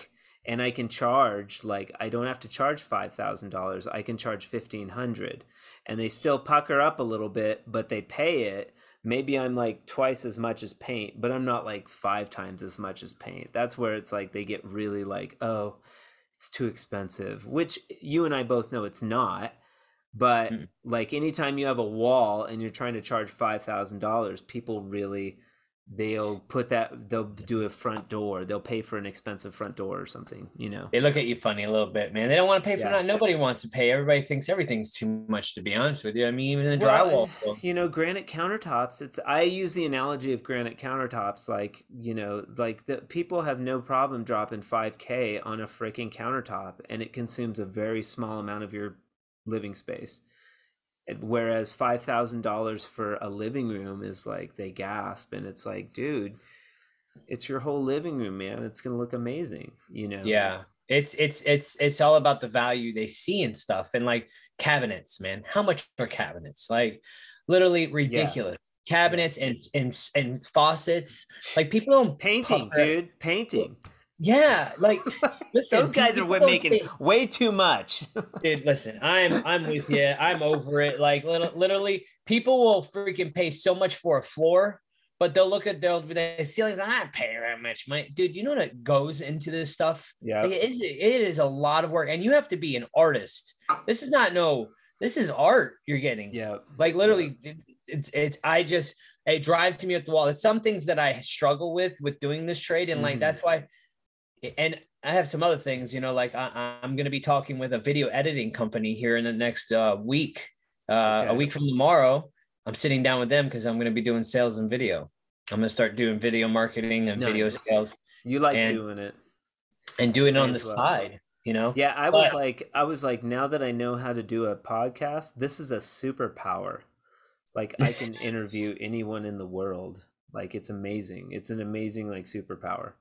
and I can charge, like, I don't have to charge $5,000. I can charge 1500 and they still pucker up a little bit, but they pay it. Maybe I'm like twice as much as paint, but I'm not like five times as much as paint. That's where it's like they get really like, oh, it's too expensive, which you and I both know it's not. But Mm. like anytime you have a wall and you're trying to charge five thousand dollars, people really they'll put that they'll do a front door. They'll pay for an expensive front door or something, you know. they look at you funny a little bit, man. They don't want to pay for Yeah. that. Nobody wants to pay. Everybody thinks everything's too much. To be honest with you, I mean, even the Well, drywall. you know granite countertops it's i use the analogy of granite countertops like you know like the people have no problem dropping 5k on a freaking countertop and it consumes a very small amount of your living space Whereas $5000 for a living room is like they gasp and it's like dude it's your whole living room man it's gonna look amazing you know Yeah. It's it's it's it's all about the value they see and stuff. And like cabinets, man. How much are cabinets? Like literally ridiculous. Cabinets and and and faucets. Like people don't painting dude painting Yeah, like listen, those guys are people making say- way too much. Dude listen i'm i'm with you i'm over it. Like literally people will freaking pay so much for a floor but they'll look at their the ceilings i don't pay that much money. Dude you know what goes into this stuff? Yeah. Like, it, is, it is a lot of work and you have to be an artist. This is not no this is art you're getting. Yeah. Like literally it, it's it's i just it drives me at the wall. It's some things that i struggle with with doing this trade and like Mhm. that's why and i have some other things you know like I, i'm going to be talking with a video editing company here in the next uh, week uh, Okay. a week from tomorrow i'm sitting down with them because i'm going to be doing sales and video i'm going to start doing video marketing and video Nice. sales You like And- doing it. and doing it on the well. side you know Yeah, I was But- like I was like now that I know how to do a podcast, this is a superpower. Like I can interview anyone in the world. Like it's amazing. It's an amazing like superpower.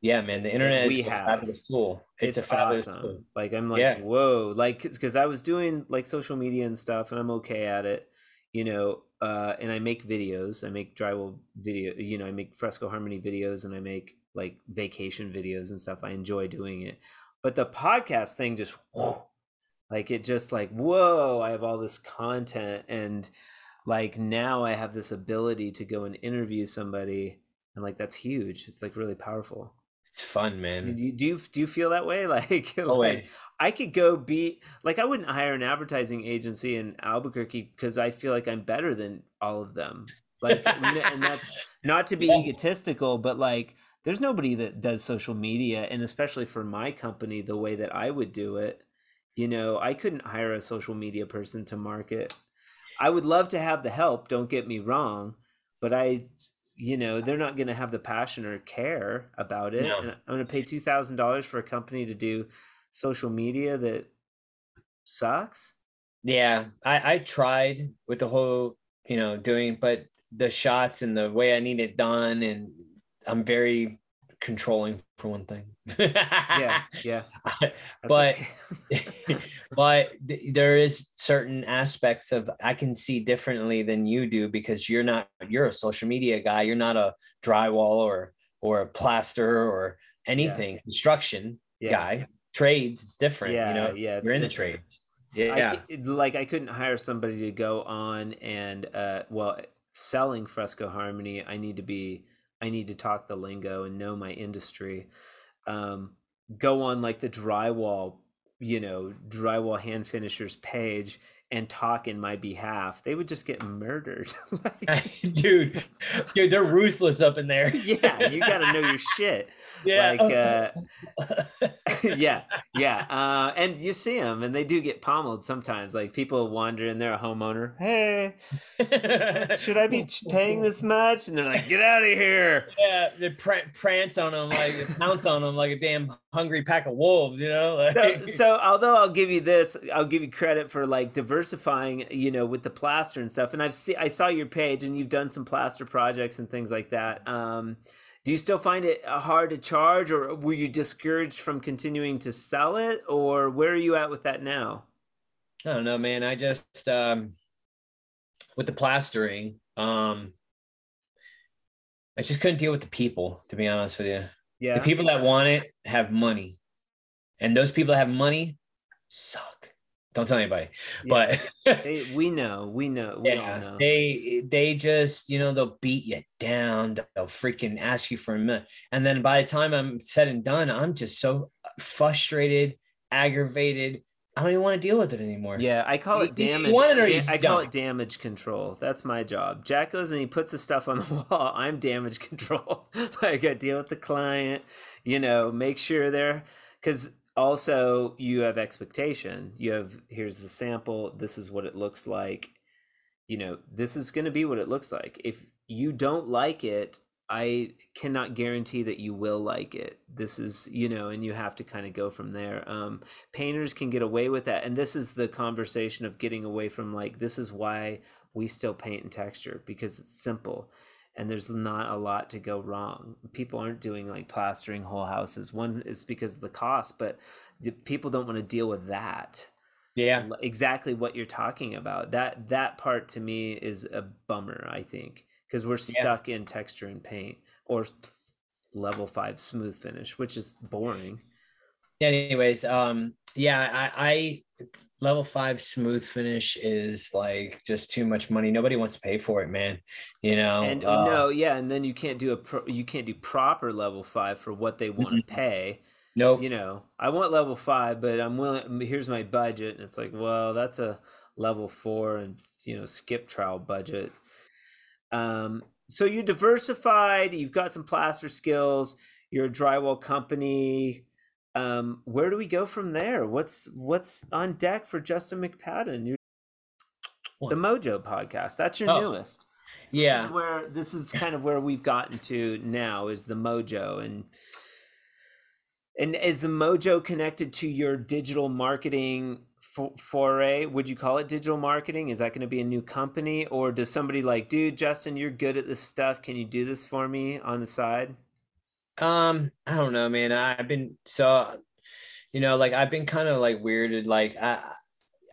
Yeah man the internet we is a have. fabulous tool it's, It's, a fabulous awesome. tool Like I'm like, Yeah. whoa, like because I was doing like social media and stuff, and I'm okay at it, you know. Uh, and I make videos. I make drywall video. You know, I make fresco harmony videos, and I make like vacation videos and stuff. I enjoy doing it, but the podcast thing just, like, it just like, whoa! I have all this content, and like now I have this ability to go and interview somebody, and like that's huge. It's like really powerful. It's fun man do you do you, do you feel that way? Like, like I could go be like I wouldn't hire an advertising agency in Albuquerque because I feel like I'm better than all of them. Like, and that's not to be Yeah. egotistical, but like, there's nobody that does social media, and especially for my company, the way that I would do it. You know, I couldn't hire a social media person to market. I would love to have the help. Don't get me wrong, but I, you know, they're not going to have the passion or care about it. No. And I'm going to pay two thousand dollars for a company to do social media that sucks. Yeah, I I tried with the whole, you know, doing, but the shots and the way I need it done, and I'm very controlling for one thing. yeah, yeah. but okay. but th- there is certain aspects of I can see differently than you do because you're not you're a social media guy. You're not a drywall or or a plaster or anything yeah. construction yeah. guy. Trades, it's different. Yeah, you know, yeah, you're in the trades. Yeah, I, like I couldn't hire somebody to go on and uh, well, selling Fresco Harmony. I need to be I need to talk the lingo and know my industry. Um, go on like the drywall, you know, drywall hand finishers page and talk in my behalf, they would just get murdered. like, dude, dude, they're ruthless up in there. yeah, you got to know your shit. Yeah. Like, uh, yeah, yeah. Uh, and you see them, and they do get pummeled sometimes. Like people wander in they're a homeowner. Hey, should I be paying this much? And they're like, "Get out of here!" Yeah, they pr- prance on them like pounce on them like a damn hungry pack of wolves. You know. Like... So, so, although I'll give you this, I'll give you credit for like diversifying. You know, with the plaster and stuff. And I've seen, I saw your page, and you've done some plaster projects and things like that. Um, do you still find it uh, hard to charge or were you discouraged from continuing to sell it or where are you at with that now i don't know man i just um with the plastering um i just couldn't deal with the people to be honest with you yeah the people that want it have money and those people that have money suck don't tell anybody. Yeah. But they, we know, we know, we yeah, know. They they just you know they'll beat you down. They'll freaking ask you for a minute, and then by the time I'm said and done, I'm just so frustrated, aggravated. I don't even want to deal with it anymore. Yeah, I call it damage. It da- I call it damage control. That's my job. Jack goes and he puts the stuff on the wall. I'm damage control. like I got to deal with the client. You know, make sure they're because also you have expectation. You have here's the sample. This is what it looks like. You know this is going to be what it looks like. If you don't like it i cannot guarantee that you will like it. This is you know and you have to kind of go from there. Um, painters can get away with that and this is the conversation of getting away from like this is why we still paint in texture because it's simple and there's not a lot to go wrong. People aren't doing like plastering whole houses. One is because of the cost, but the, people don't want to deal with that. Yeah. Exactly what you're talking about. That that part to me is a bummer, I think, because we're stuck yeah. in texture and paint or level 5 smooth finish, which is boring. Yeah, anyways, um yeah, I, I level five smooth finish is like just too much money. Nobody wants to pay for it, man. You know. And uh, no, yeah, and then you can't do a pro, you can't do proper level five for what they want to pay. No, nope. You know, I want level five, but I'm willing. Here's my budget, and it's like, well, that's a level four, and you know, skip trowel budget. Um, so you diversified. You've got some plaster skills. You're a drywall company um, where do we go from there? What's what's on deck for Justin McPadden? You're, the Mojo podcast. That's your oh, newest. Yeah. This is where this is kind of where we've gotten to now is the Mojo and and is the Mojo connected to your digital marketing foray? Would you call it digital marketing? Is that going to be a new company or does somebody like, dude, Justin, you're good at this stuff. Can you do this for me on the side? Um, I don't know, man. I've been so, you know, like I've been kind of like weirded. Like I,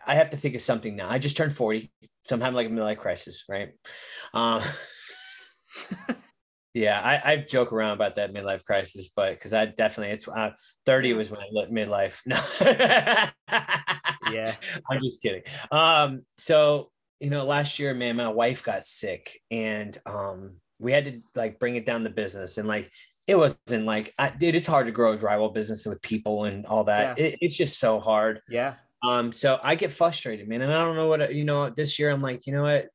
I have to think of something now. I just turned forty, so I'm having like a midlife crisis, right? Um, yeah, I, I joke around about that midlife crisis, but because I definitely it's uh, thirty was when I lit midlife. No, yeah, I'm just kidding. Um, so you know, last year, man, my wife got sick, and um, we had to like bring it down the business, and like it wasn't like I, dude, it's hard to grow a drywall business with people and all that. Yeah. It, it's just so hard. Yeah. Um, so I get frustrated, man. And I don't know what you know, this year I'm like, you know what?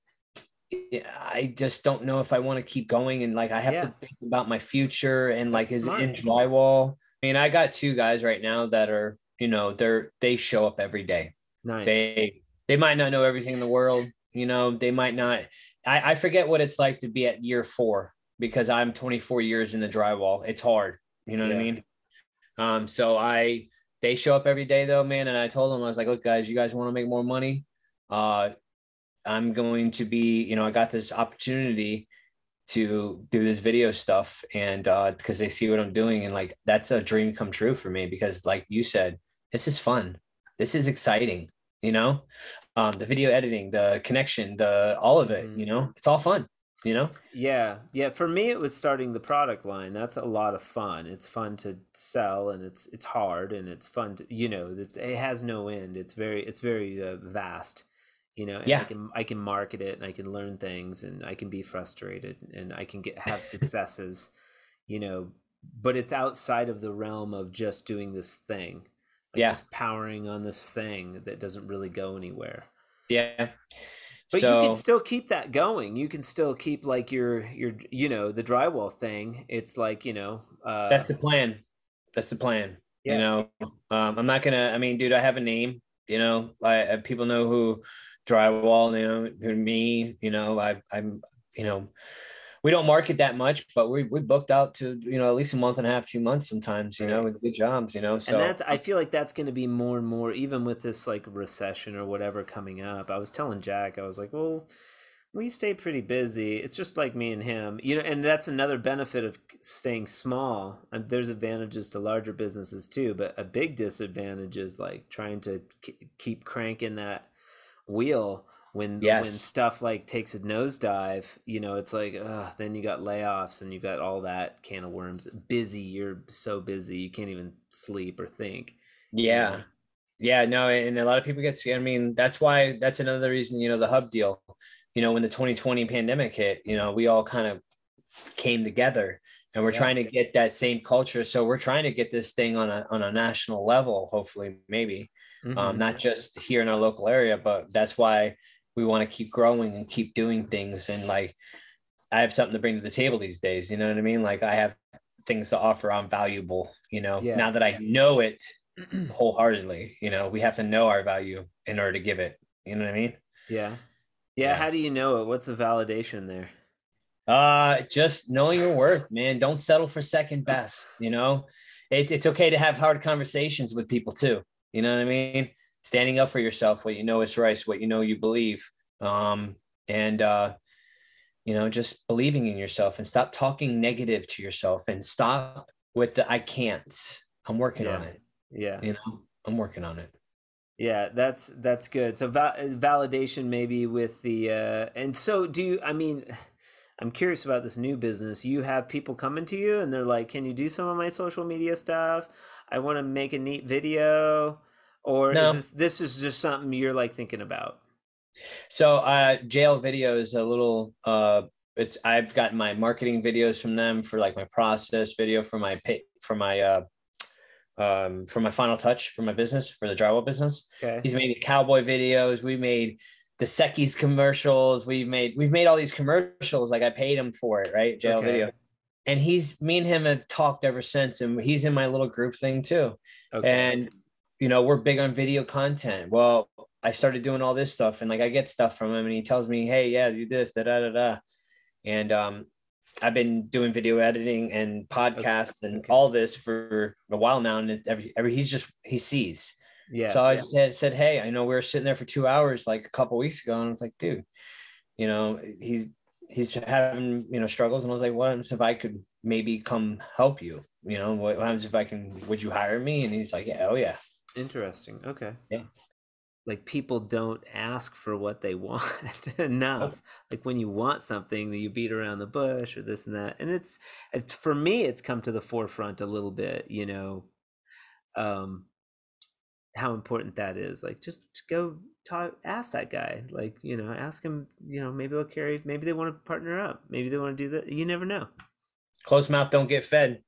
I just don't know if I want to keep going and like I have yeah. to think about my future and like That's is smart. in drywall. I mean, I got two guys right now that are, you know, they're they show up every day. Nice. They they might not know everything in the world, you know, they might not I, I forget what it's like to be at year four because I'm 24 years in the drywall. It's hard. You know yeah. what I mean? Um, so I they show up every day though, man. And I told them I was like, look, guys, you guys want to make more money? Uh, I'm going to be, you know, I got this opportunity to do this video stuff and uh because they see what I'm doing and like that's a dream come true for me because like you said this is fun this is exciting you know um the video editing the connection the all of it you know it's all fun you know? Yeah yeah for me it was starting the product line that's a lot of fun it's fun to sell and it's it's hard and it's fun to you know it's, it has no end it's very it's very uh, vast you know yeah. i can i can market it and i can learn things and i can be frustrated and i can get have successes you know but it's outside of the realm of just doing this thing like yeah. just powering on this thing that doesn't really go anywhere. Yeah but so, you can still keep that going. You can still keep like your your you know the drywall thing. It's like you know uh that's the plan. That's the plan Yeah. you know? Um i'm not gonna i mean dude i have a name you know? I, I people know who drywall you know who me you know? I i'm you know we don't market that much but we we booked out to you know at least a month and a half two months sometimes you know with good jobs you know so and that's i feel like that's going to be more and more even with this like recession or whatever coming up i was telling jack i was like well we stay pretty busy. It's just like me and him you know and that's another benefit of staying small and there's advantages to larger businesses too but a big disadvantage is like trying to k- keep cranking that wheel when when stuff like takes a nosedive you know it's like ugh, then you got layoffs and you got all that can of worms busy you're so busy you can't even sleep or think yeah know? yeah no and a lot of people get scared i mean that's why that's another reason you know the hub deal you know when the 2020 pandemic hit you know we all kind of came together and we're Yeah. trying to get that same culture so we're trying to get this thing on a on a national level hopefully maybe um, Mhm. not just here in our local area but that's why we want to keep growing and keep doing things and like i have something to bring to the table these days you know what i mean? Like i have things to offer i'm valuable you know? Yeah. now that i know it wholeheartedly you know we have to know our value in order to give it you know what i mean? Yeah. yeah Yeah. how do you know it? What's the validation there? Uh just knowing your worth man. Don't settle for second best you know? It, it's okay to have hard conversations with people too you know what i mean standing up for yourself what you know is right what you know you believe um and uh you know just believing in yourself and stop talking negative to yourself and stop with the i can't i'm working on it yeah you know i'm working on it Yeah, that's that's good. So va- validation maybe with the uh and so do you I mean I'm curious about this new business. You have people coming to you and they're like, "Can you do some of my social media stuff? I want to make a neat video." Or No. is this this is just something you're like thinking about? So uh jail video is a little uh it's I've gotten my marketing videos from them for like my process video for my pay for my uh um for my final touch for my business for the drywall business. Okay. He's made cowboy videos. We made the Secchi's commercials. We've made we've made all these commercials. Like I paid him for it, right? Jail Okay. video. And he's me and him have talked ever since, and he's in my little group thing too Okay. and you know we're big on video content. Well i started doing all this stuff and like i get stuff from him and he tells me hey yeah do this da da da da. And um i've been doing video editing and podcasts and Okay. all this for a while now and every, every he's just he sees. Yeah. so i just said, said hey i know we were sitting there for two hours like a couple weeks ago. And it's like dude you know he's he's having you know struggles. And i was like what happens if i could maybe come help you? You know what happens if i can would you hire me? And he's like yeah oh yeah Interesting. Okay. Yeah. Like people don't ask for what they want enough. Like when you want something, that you beat around the bush or this and that. And it's it- for me, it's come to the forefront a little bit. You know, um, how important that is. Like just go talk, ask that guy. Like you know, ask him. You know, maybe they'll carry. Maybe they want to partner up. Maybe they want to do that. You never know. Close mouth don't get fed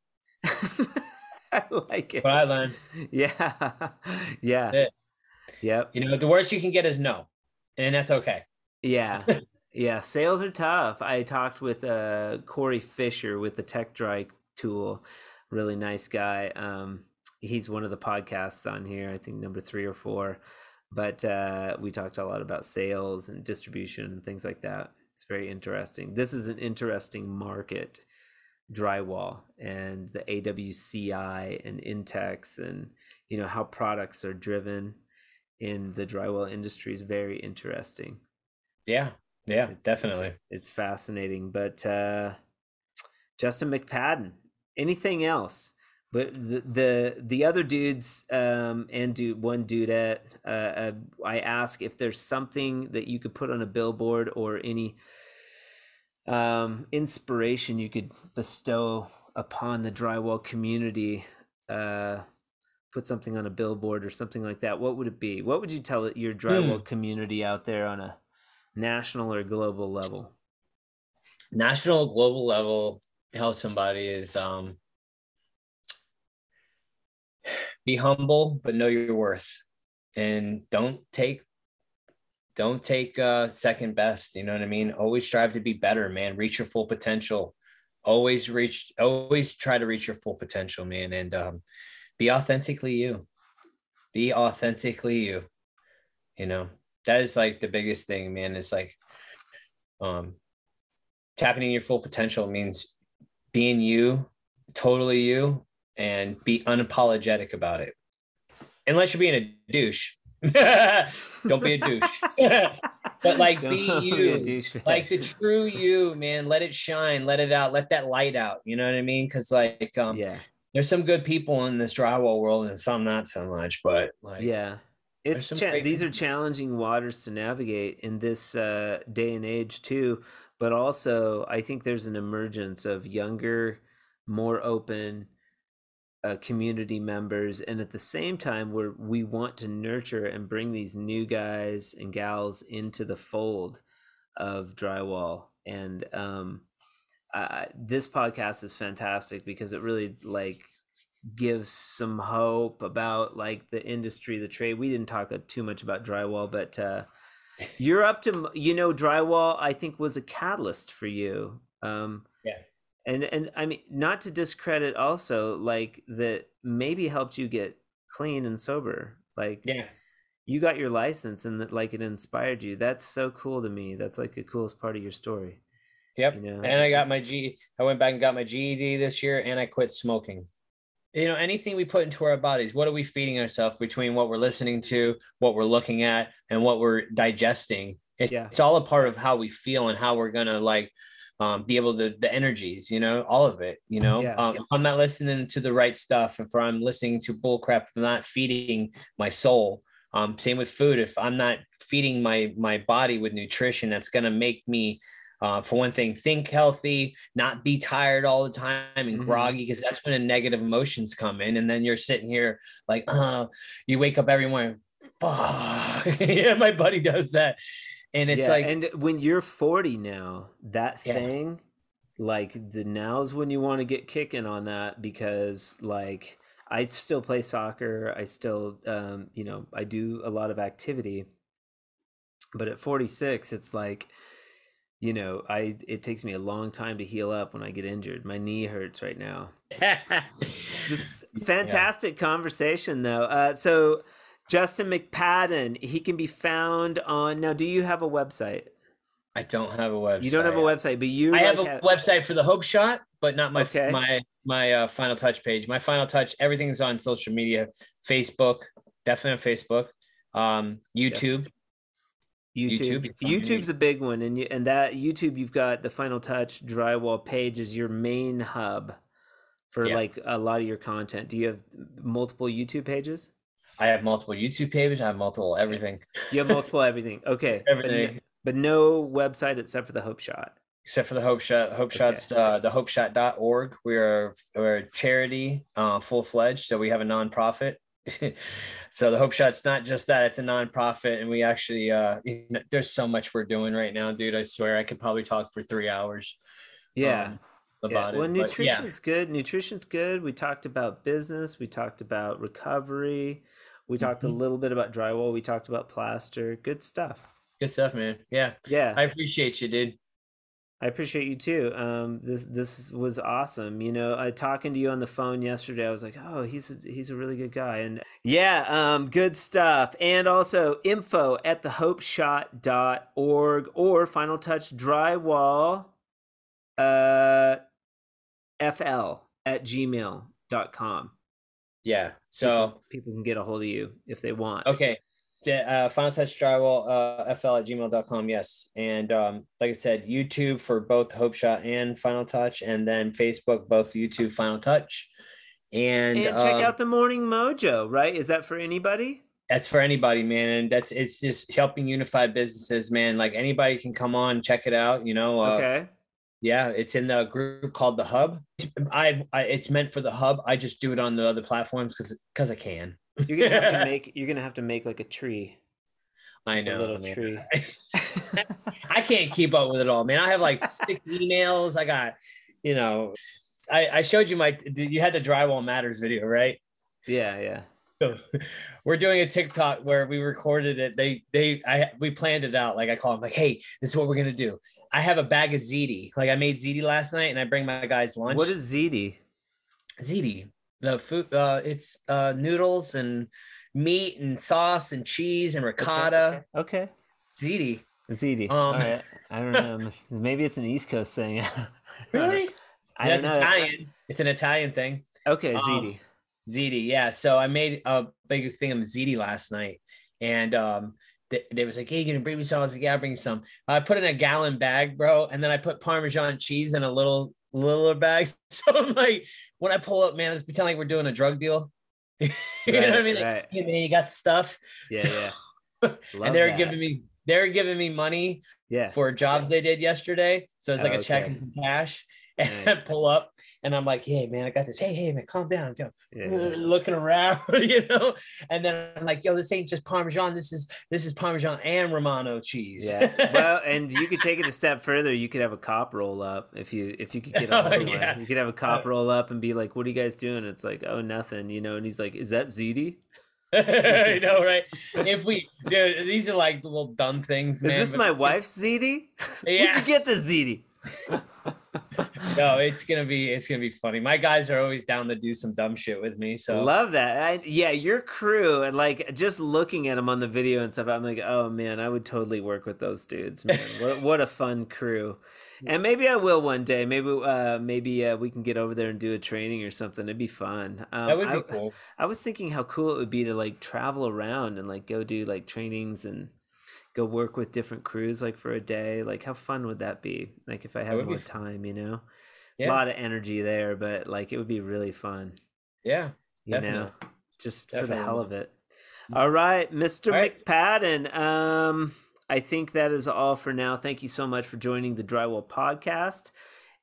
I like it. what i learned Yeah. Yeah. Yeah. Yep. you know the worst you can get is no and that's okay Yeah. Yeah. Sales are tough. I talked with uh Corey Fisher with the Tech Dry tool. Really nice guy. Um he's one of the podcasts on here, I think number three or four. But uh we talked a lot about sales and distribution and things like that. It's very interesting. This is an interesting market, drywall and the AWCI and Intex and you know how products are driven in the drywall industry is very interesting. Yeah, yeah, definitely. It's fascinating. But uh, Justin McPadden, anything else? But the the, the other dudes um, and dude one dudette, uh, uh, I ask if there's something that you could put on a billboard or any um, inspiration you could bestow upon the drywall community. Uh, put something on a billboard or something like that. What would it be? What would you tell your drywall hmm. community out there on a national or global level? National, global level. Tell somebody is um, be humble but know your worth and don't take don't take uh second best you know what i mean? Always strive to be better man. Reach your full potential. Always reach always try to reach your full potential man and um be authentically you. Be authentically you you know? That is like the biggest thing man. It's like um tapping in your full potential means being you totally you and be unapologetic about it. Unless you're being a douche. Don't be a douche. but like Don't be you. Be like the true you, man. Let it shine, let it out, let that light out. You know what I mean? Cause like um yeah, there's some good people in this drywall world and some not so much, but like yeah. It's cha- these are challenging waters to navigate in this uh, day and age too, but also I think there's an emergence of younger, more open, uh, community members and at the same time where we want to nurture and bring these new guys and gals into the fold of drywall. And um, uh, this podcast is fantastic because it really like gives some hope about like the industry the trade. We didn't talk too much about drywall but uh, you're up to you know drywall i think was a catalyst for you. Um, and and i mean not to discredit also like that maybe helped you get clean and sober like yeah. you got your license and that like it inspired you. That's so cool to me. That's like the coolest part of your story yep. you know? and i got my g i went back and got my ged this year and i quit smoking. You know anything we put into our bodies what are we feeding ourselves between what we're listening to what we're looking at and what we're digesting? It, yeah. it's all a part of how we feel and how we're gonna like um, be able to the energies, you know, all of it, you know. Yeah. Um, if I'm not listening to the right stuff, if I'm listening to bullcrap, I'm not feeding my soul. Um, same with food. If I'm not feeding my my body with nutrition, that's gonna make me uh, for one thing, think healthy, not be tired all the time and mm-hmm. groggy, because that's when the negative emotions come in. And then you're sitting here like, uh, you wake up every morning, fuck. yeah, my buddy does that and it's yeah, like and when you're 40 now that yeah. thing like the now's when you want to get kicking on that because like i still play soccer i still um you know i do a lot of activity but at 46 it's like you know i it takes me a long time to heal up when i get injured my knee hurts right now this fantastic yeah. conversation though uh so Justin McPadden. He can be found on. Now, do you have a website? I don't have a website. You don't have a website, but you. I like have a have... website for the Hope Shot, but not my okay. my my uh, Final Touch page. My Final Touch, everything's on social media, Facebook, definitely on Facebook, um, YouTube. YouTube. YouTube. YouTube's a big one, and you, and that YouTube, you've got the Final Touch drywall page is your main hub for yeah. like a lot of your content. Do you have multiple YouTube pages? I have multiple YouTube pages. I have multiple everything. You have multiple everything. Okay. everything. But, but, no website except for the Hope Shot. Except for the Hope Shot. Hope okay. Shot's uh, the hopeshot.org. We're, we're a charity, uh, full fledged. So we have a nonprofit. so the Hope Shot's not just that, it's a nonprofit. And we actually, uh, you know, there's so much we're doing right now, dude. I swear I could probably talk for three hours. Yeah. Um, about yeah. well, it. Well, nutrition's yeah. good. Nutrition's good. We talked about business. We talked about recovery. We talked mm-hmm. a little bit about drywall. We talked about plaster. Good stuff. Good stuff, man. Yeah. Yeah. I appreciate you, dude. I appreciate you too. Um, this this was awesome. You know, I talking to you on the phone yesterday. I was like, oh, he's a, he's a really good guy, and yeah, um, good stuff. And also info at thehopeshot.org or Final Touch Drywall, uh, fl at gmail.com. Yeah. So people, people, can get a hold of you if they want. Okay. Uh, Final Touch Drywall, uh, FL at gmail.com. Yes. And um, like I said, YouTube for both Hope Shot and Final Touch, and then Facebook, both YouTube, Final Touch. And, And check um, out the Morning Mojo, right? Is that for anybody? that's for anybody, man. And that's it's just helping unify businesses, man. Like anybody can come on, check it out. You know, uh, okay. Yeah, it's in the group called the Hub. I, I it's meant for the Hub. I just do it on the other platforms because because I can. You're gonna have to make you're gonna have to make like a tree. I like a know, little man. tree. I can't keep up with it all, man. I have like six emails. I got, you know, I, I showed you my, you had the drywall matters video, right? yeah, yeah. So we're doing a TikTok where we recorded it. They, they, I, we planned it out. Like I call them like, Hey, this is what we're going to do. I have a bag of ziti. Like I made ziti last night and I bring my guys lunch. What is ziti? ziti? The food, uh, it's, uh, noodles and meat and sauce and cheese and ricotta. Okay. Ziti. Ziti. Um, All right. I don't know. Maybe it's an East Coast thing. Really? I That's know. Italian. It's an Italian thing. Okay, Um, ziti yeah so i made a big thing of ziti last night and um they, they was like hey you gonna bring me some i was like yeah i'll bring you some i put in a gallon bag bro and then i put parmesan cheese in a little little bag so i'm like when i pull up man it's pretending like we're doing a drug deal you know what i Right, mean like, right. hey man you got stuff Yeah, so- yeah. And they're that. giving me they're giving me money yeah. for jobs they did yesterday so it's like a oh, check Okay. and some cash and I pull up and i'm like hey man i got this hey hey man calm down yeah. looking around, you know, and then I'm like, yo, this ain't just Parmesan. This is this is Parmesan and Romano cheese. Yeah. Well, and you could take it a step further. You could have a cop roll up if you if you could get a Oh, yeah. You could have a cop Uh, roll up and be like, "What are you guys doing?" It's like, "Oh, nothing," you know. And he's like, "Is that ziti? I know, right? If we, dude, these are like little dumb things, Is this my wife's ziti? Where'd you get the ziti?" No, it's gonna be it's gonna be funny. My guys are always down to do some dumb shit with me. So Love that. I, yeah, your crew and like just looking at them on the video and stuff, I'm like, oh man, I would totally work with those dudes, man. what what a fun crew. And maybe I will one day. Maybe uh maybe uh, we can get over there and do a training or something. It'd be fun. Um, that would be I, cool. I was thinking how cool it would be to like travel around and like go do like trainings and go work with different crews like for a day. Like how fun would that be? Like if I had more time, you know? Yeah. A lot of energy there, but like it would be really fun Yeah. you know, just for the hell of it. All right, Mr. All right. McPadden. Um, I think that is all for now. Thank you so much for joining the Drywall Podcast.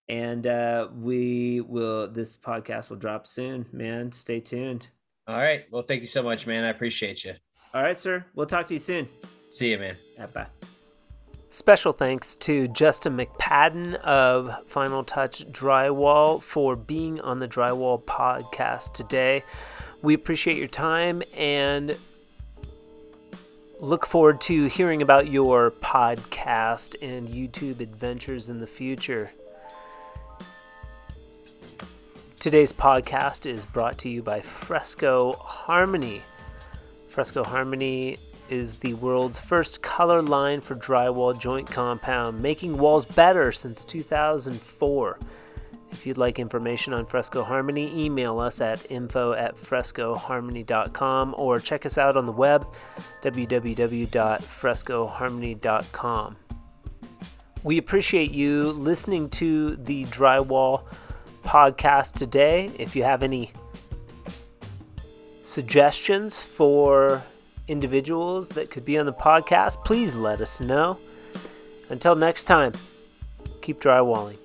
And uh, we will, this podcast will drop soon, man. Stay tuned. All right. Well, thank you so much, man. I appreciate you. All right, sir. We'll talk to you soon. See you, man. Yeah, bye. Special thanks to Justin McPadden of Final Touch Drywall for being on the Drywall podcast today. We appreciate your time and look forward to hearing about your podcast and YouTube adventures in the future. Today's podcast is brought to you by Fresco Harmony. Fresco Harmony is the world's first color line for drywall joint compound, making walls better since 2004. If you'd like information on Fresco Harmony, email us at info at frescoharmony.com or check us out on the web, www.frescoharmony.com. We appreciate you listening to the Drywall podcast today. If you have any suggestions for individuals that could be on the podcast, please let us know. Until next time, keep drywalling.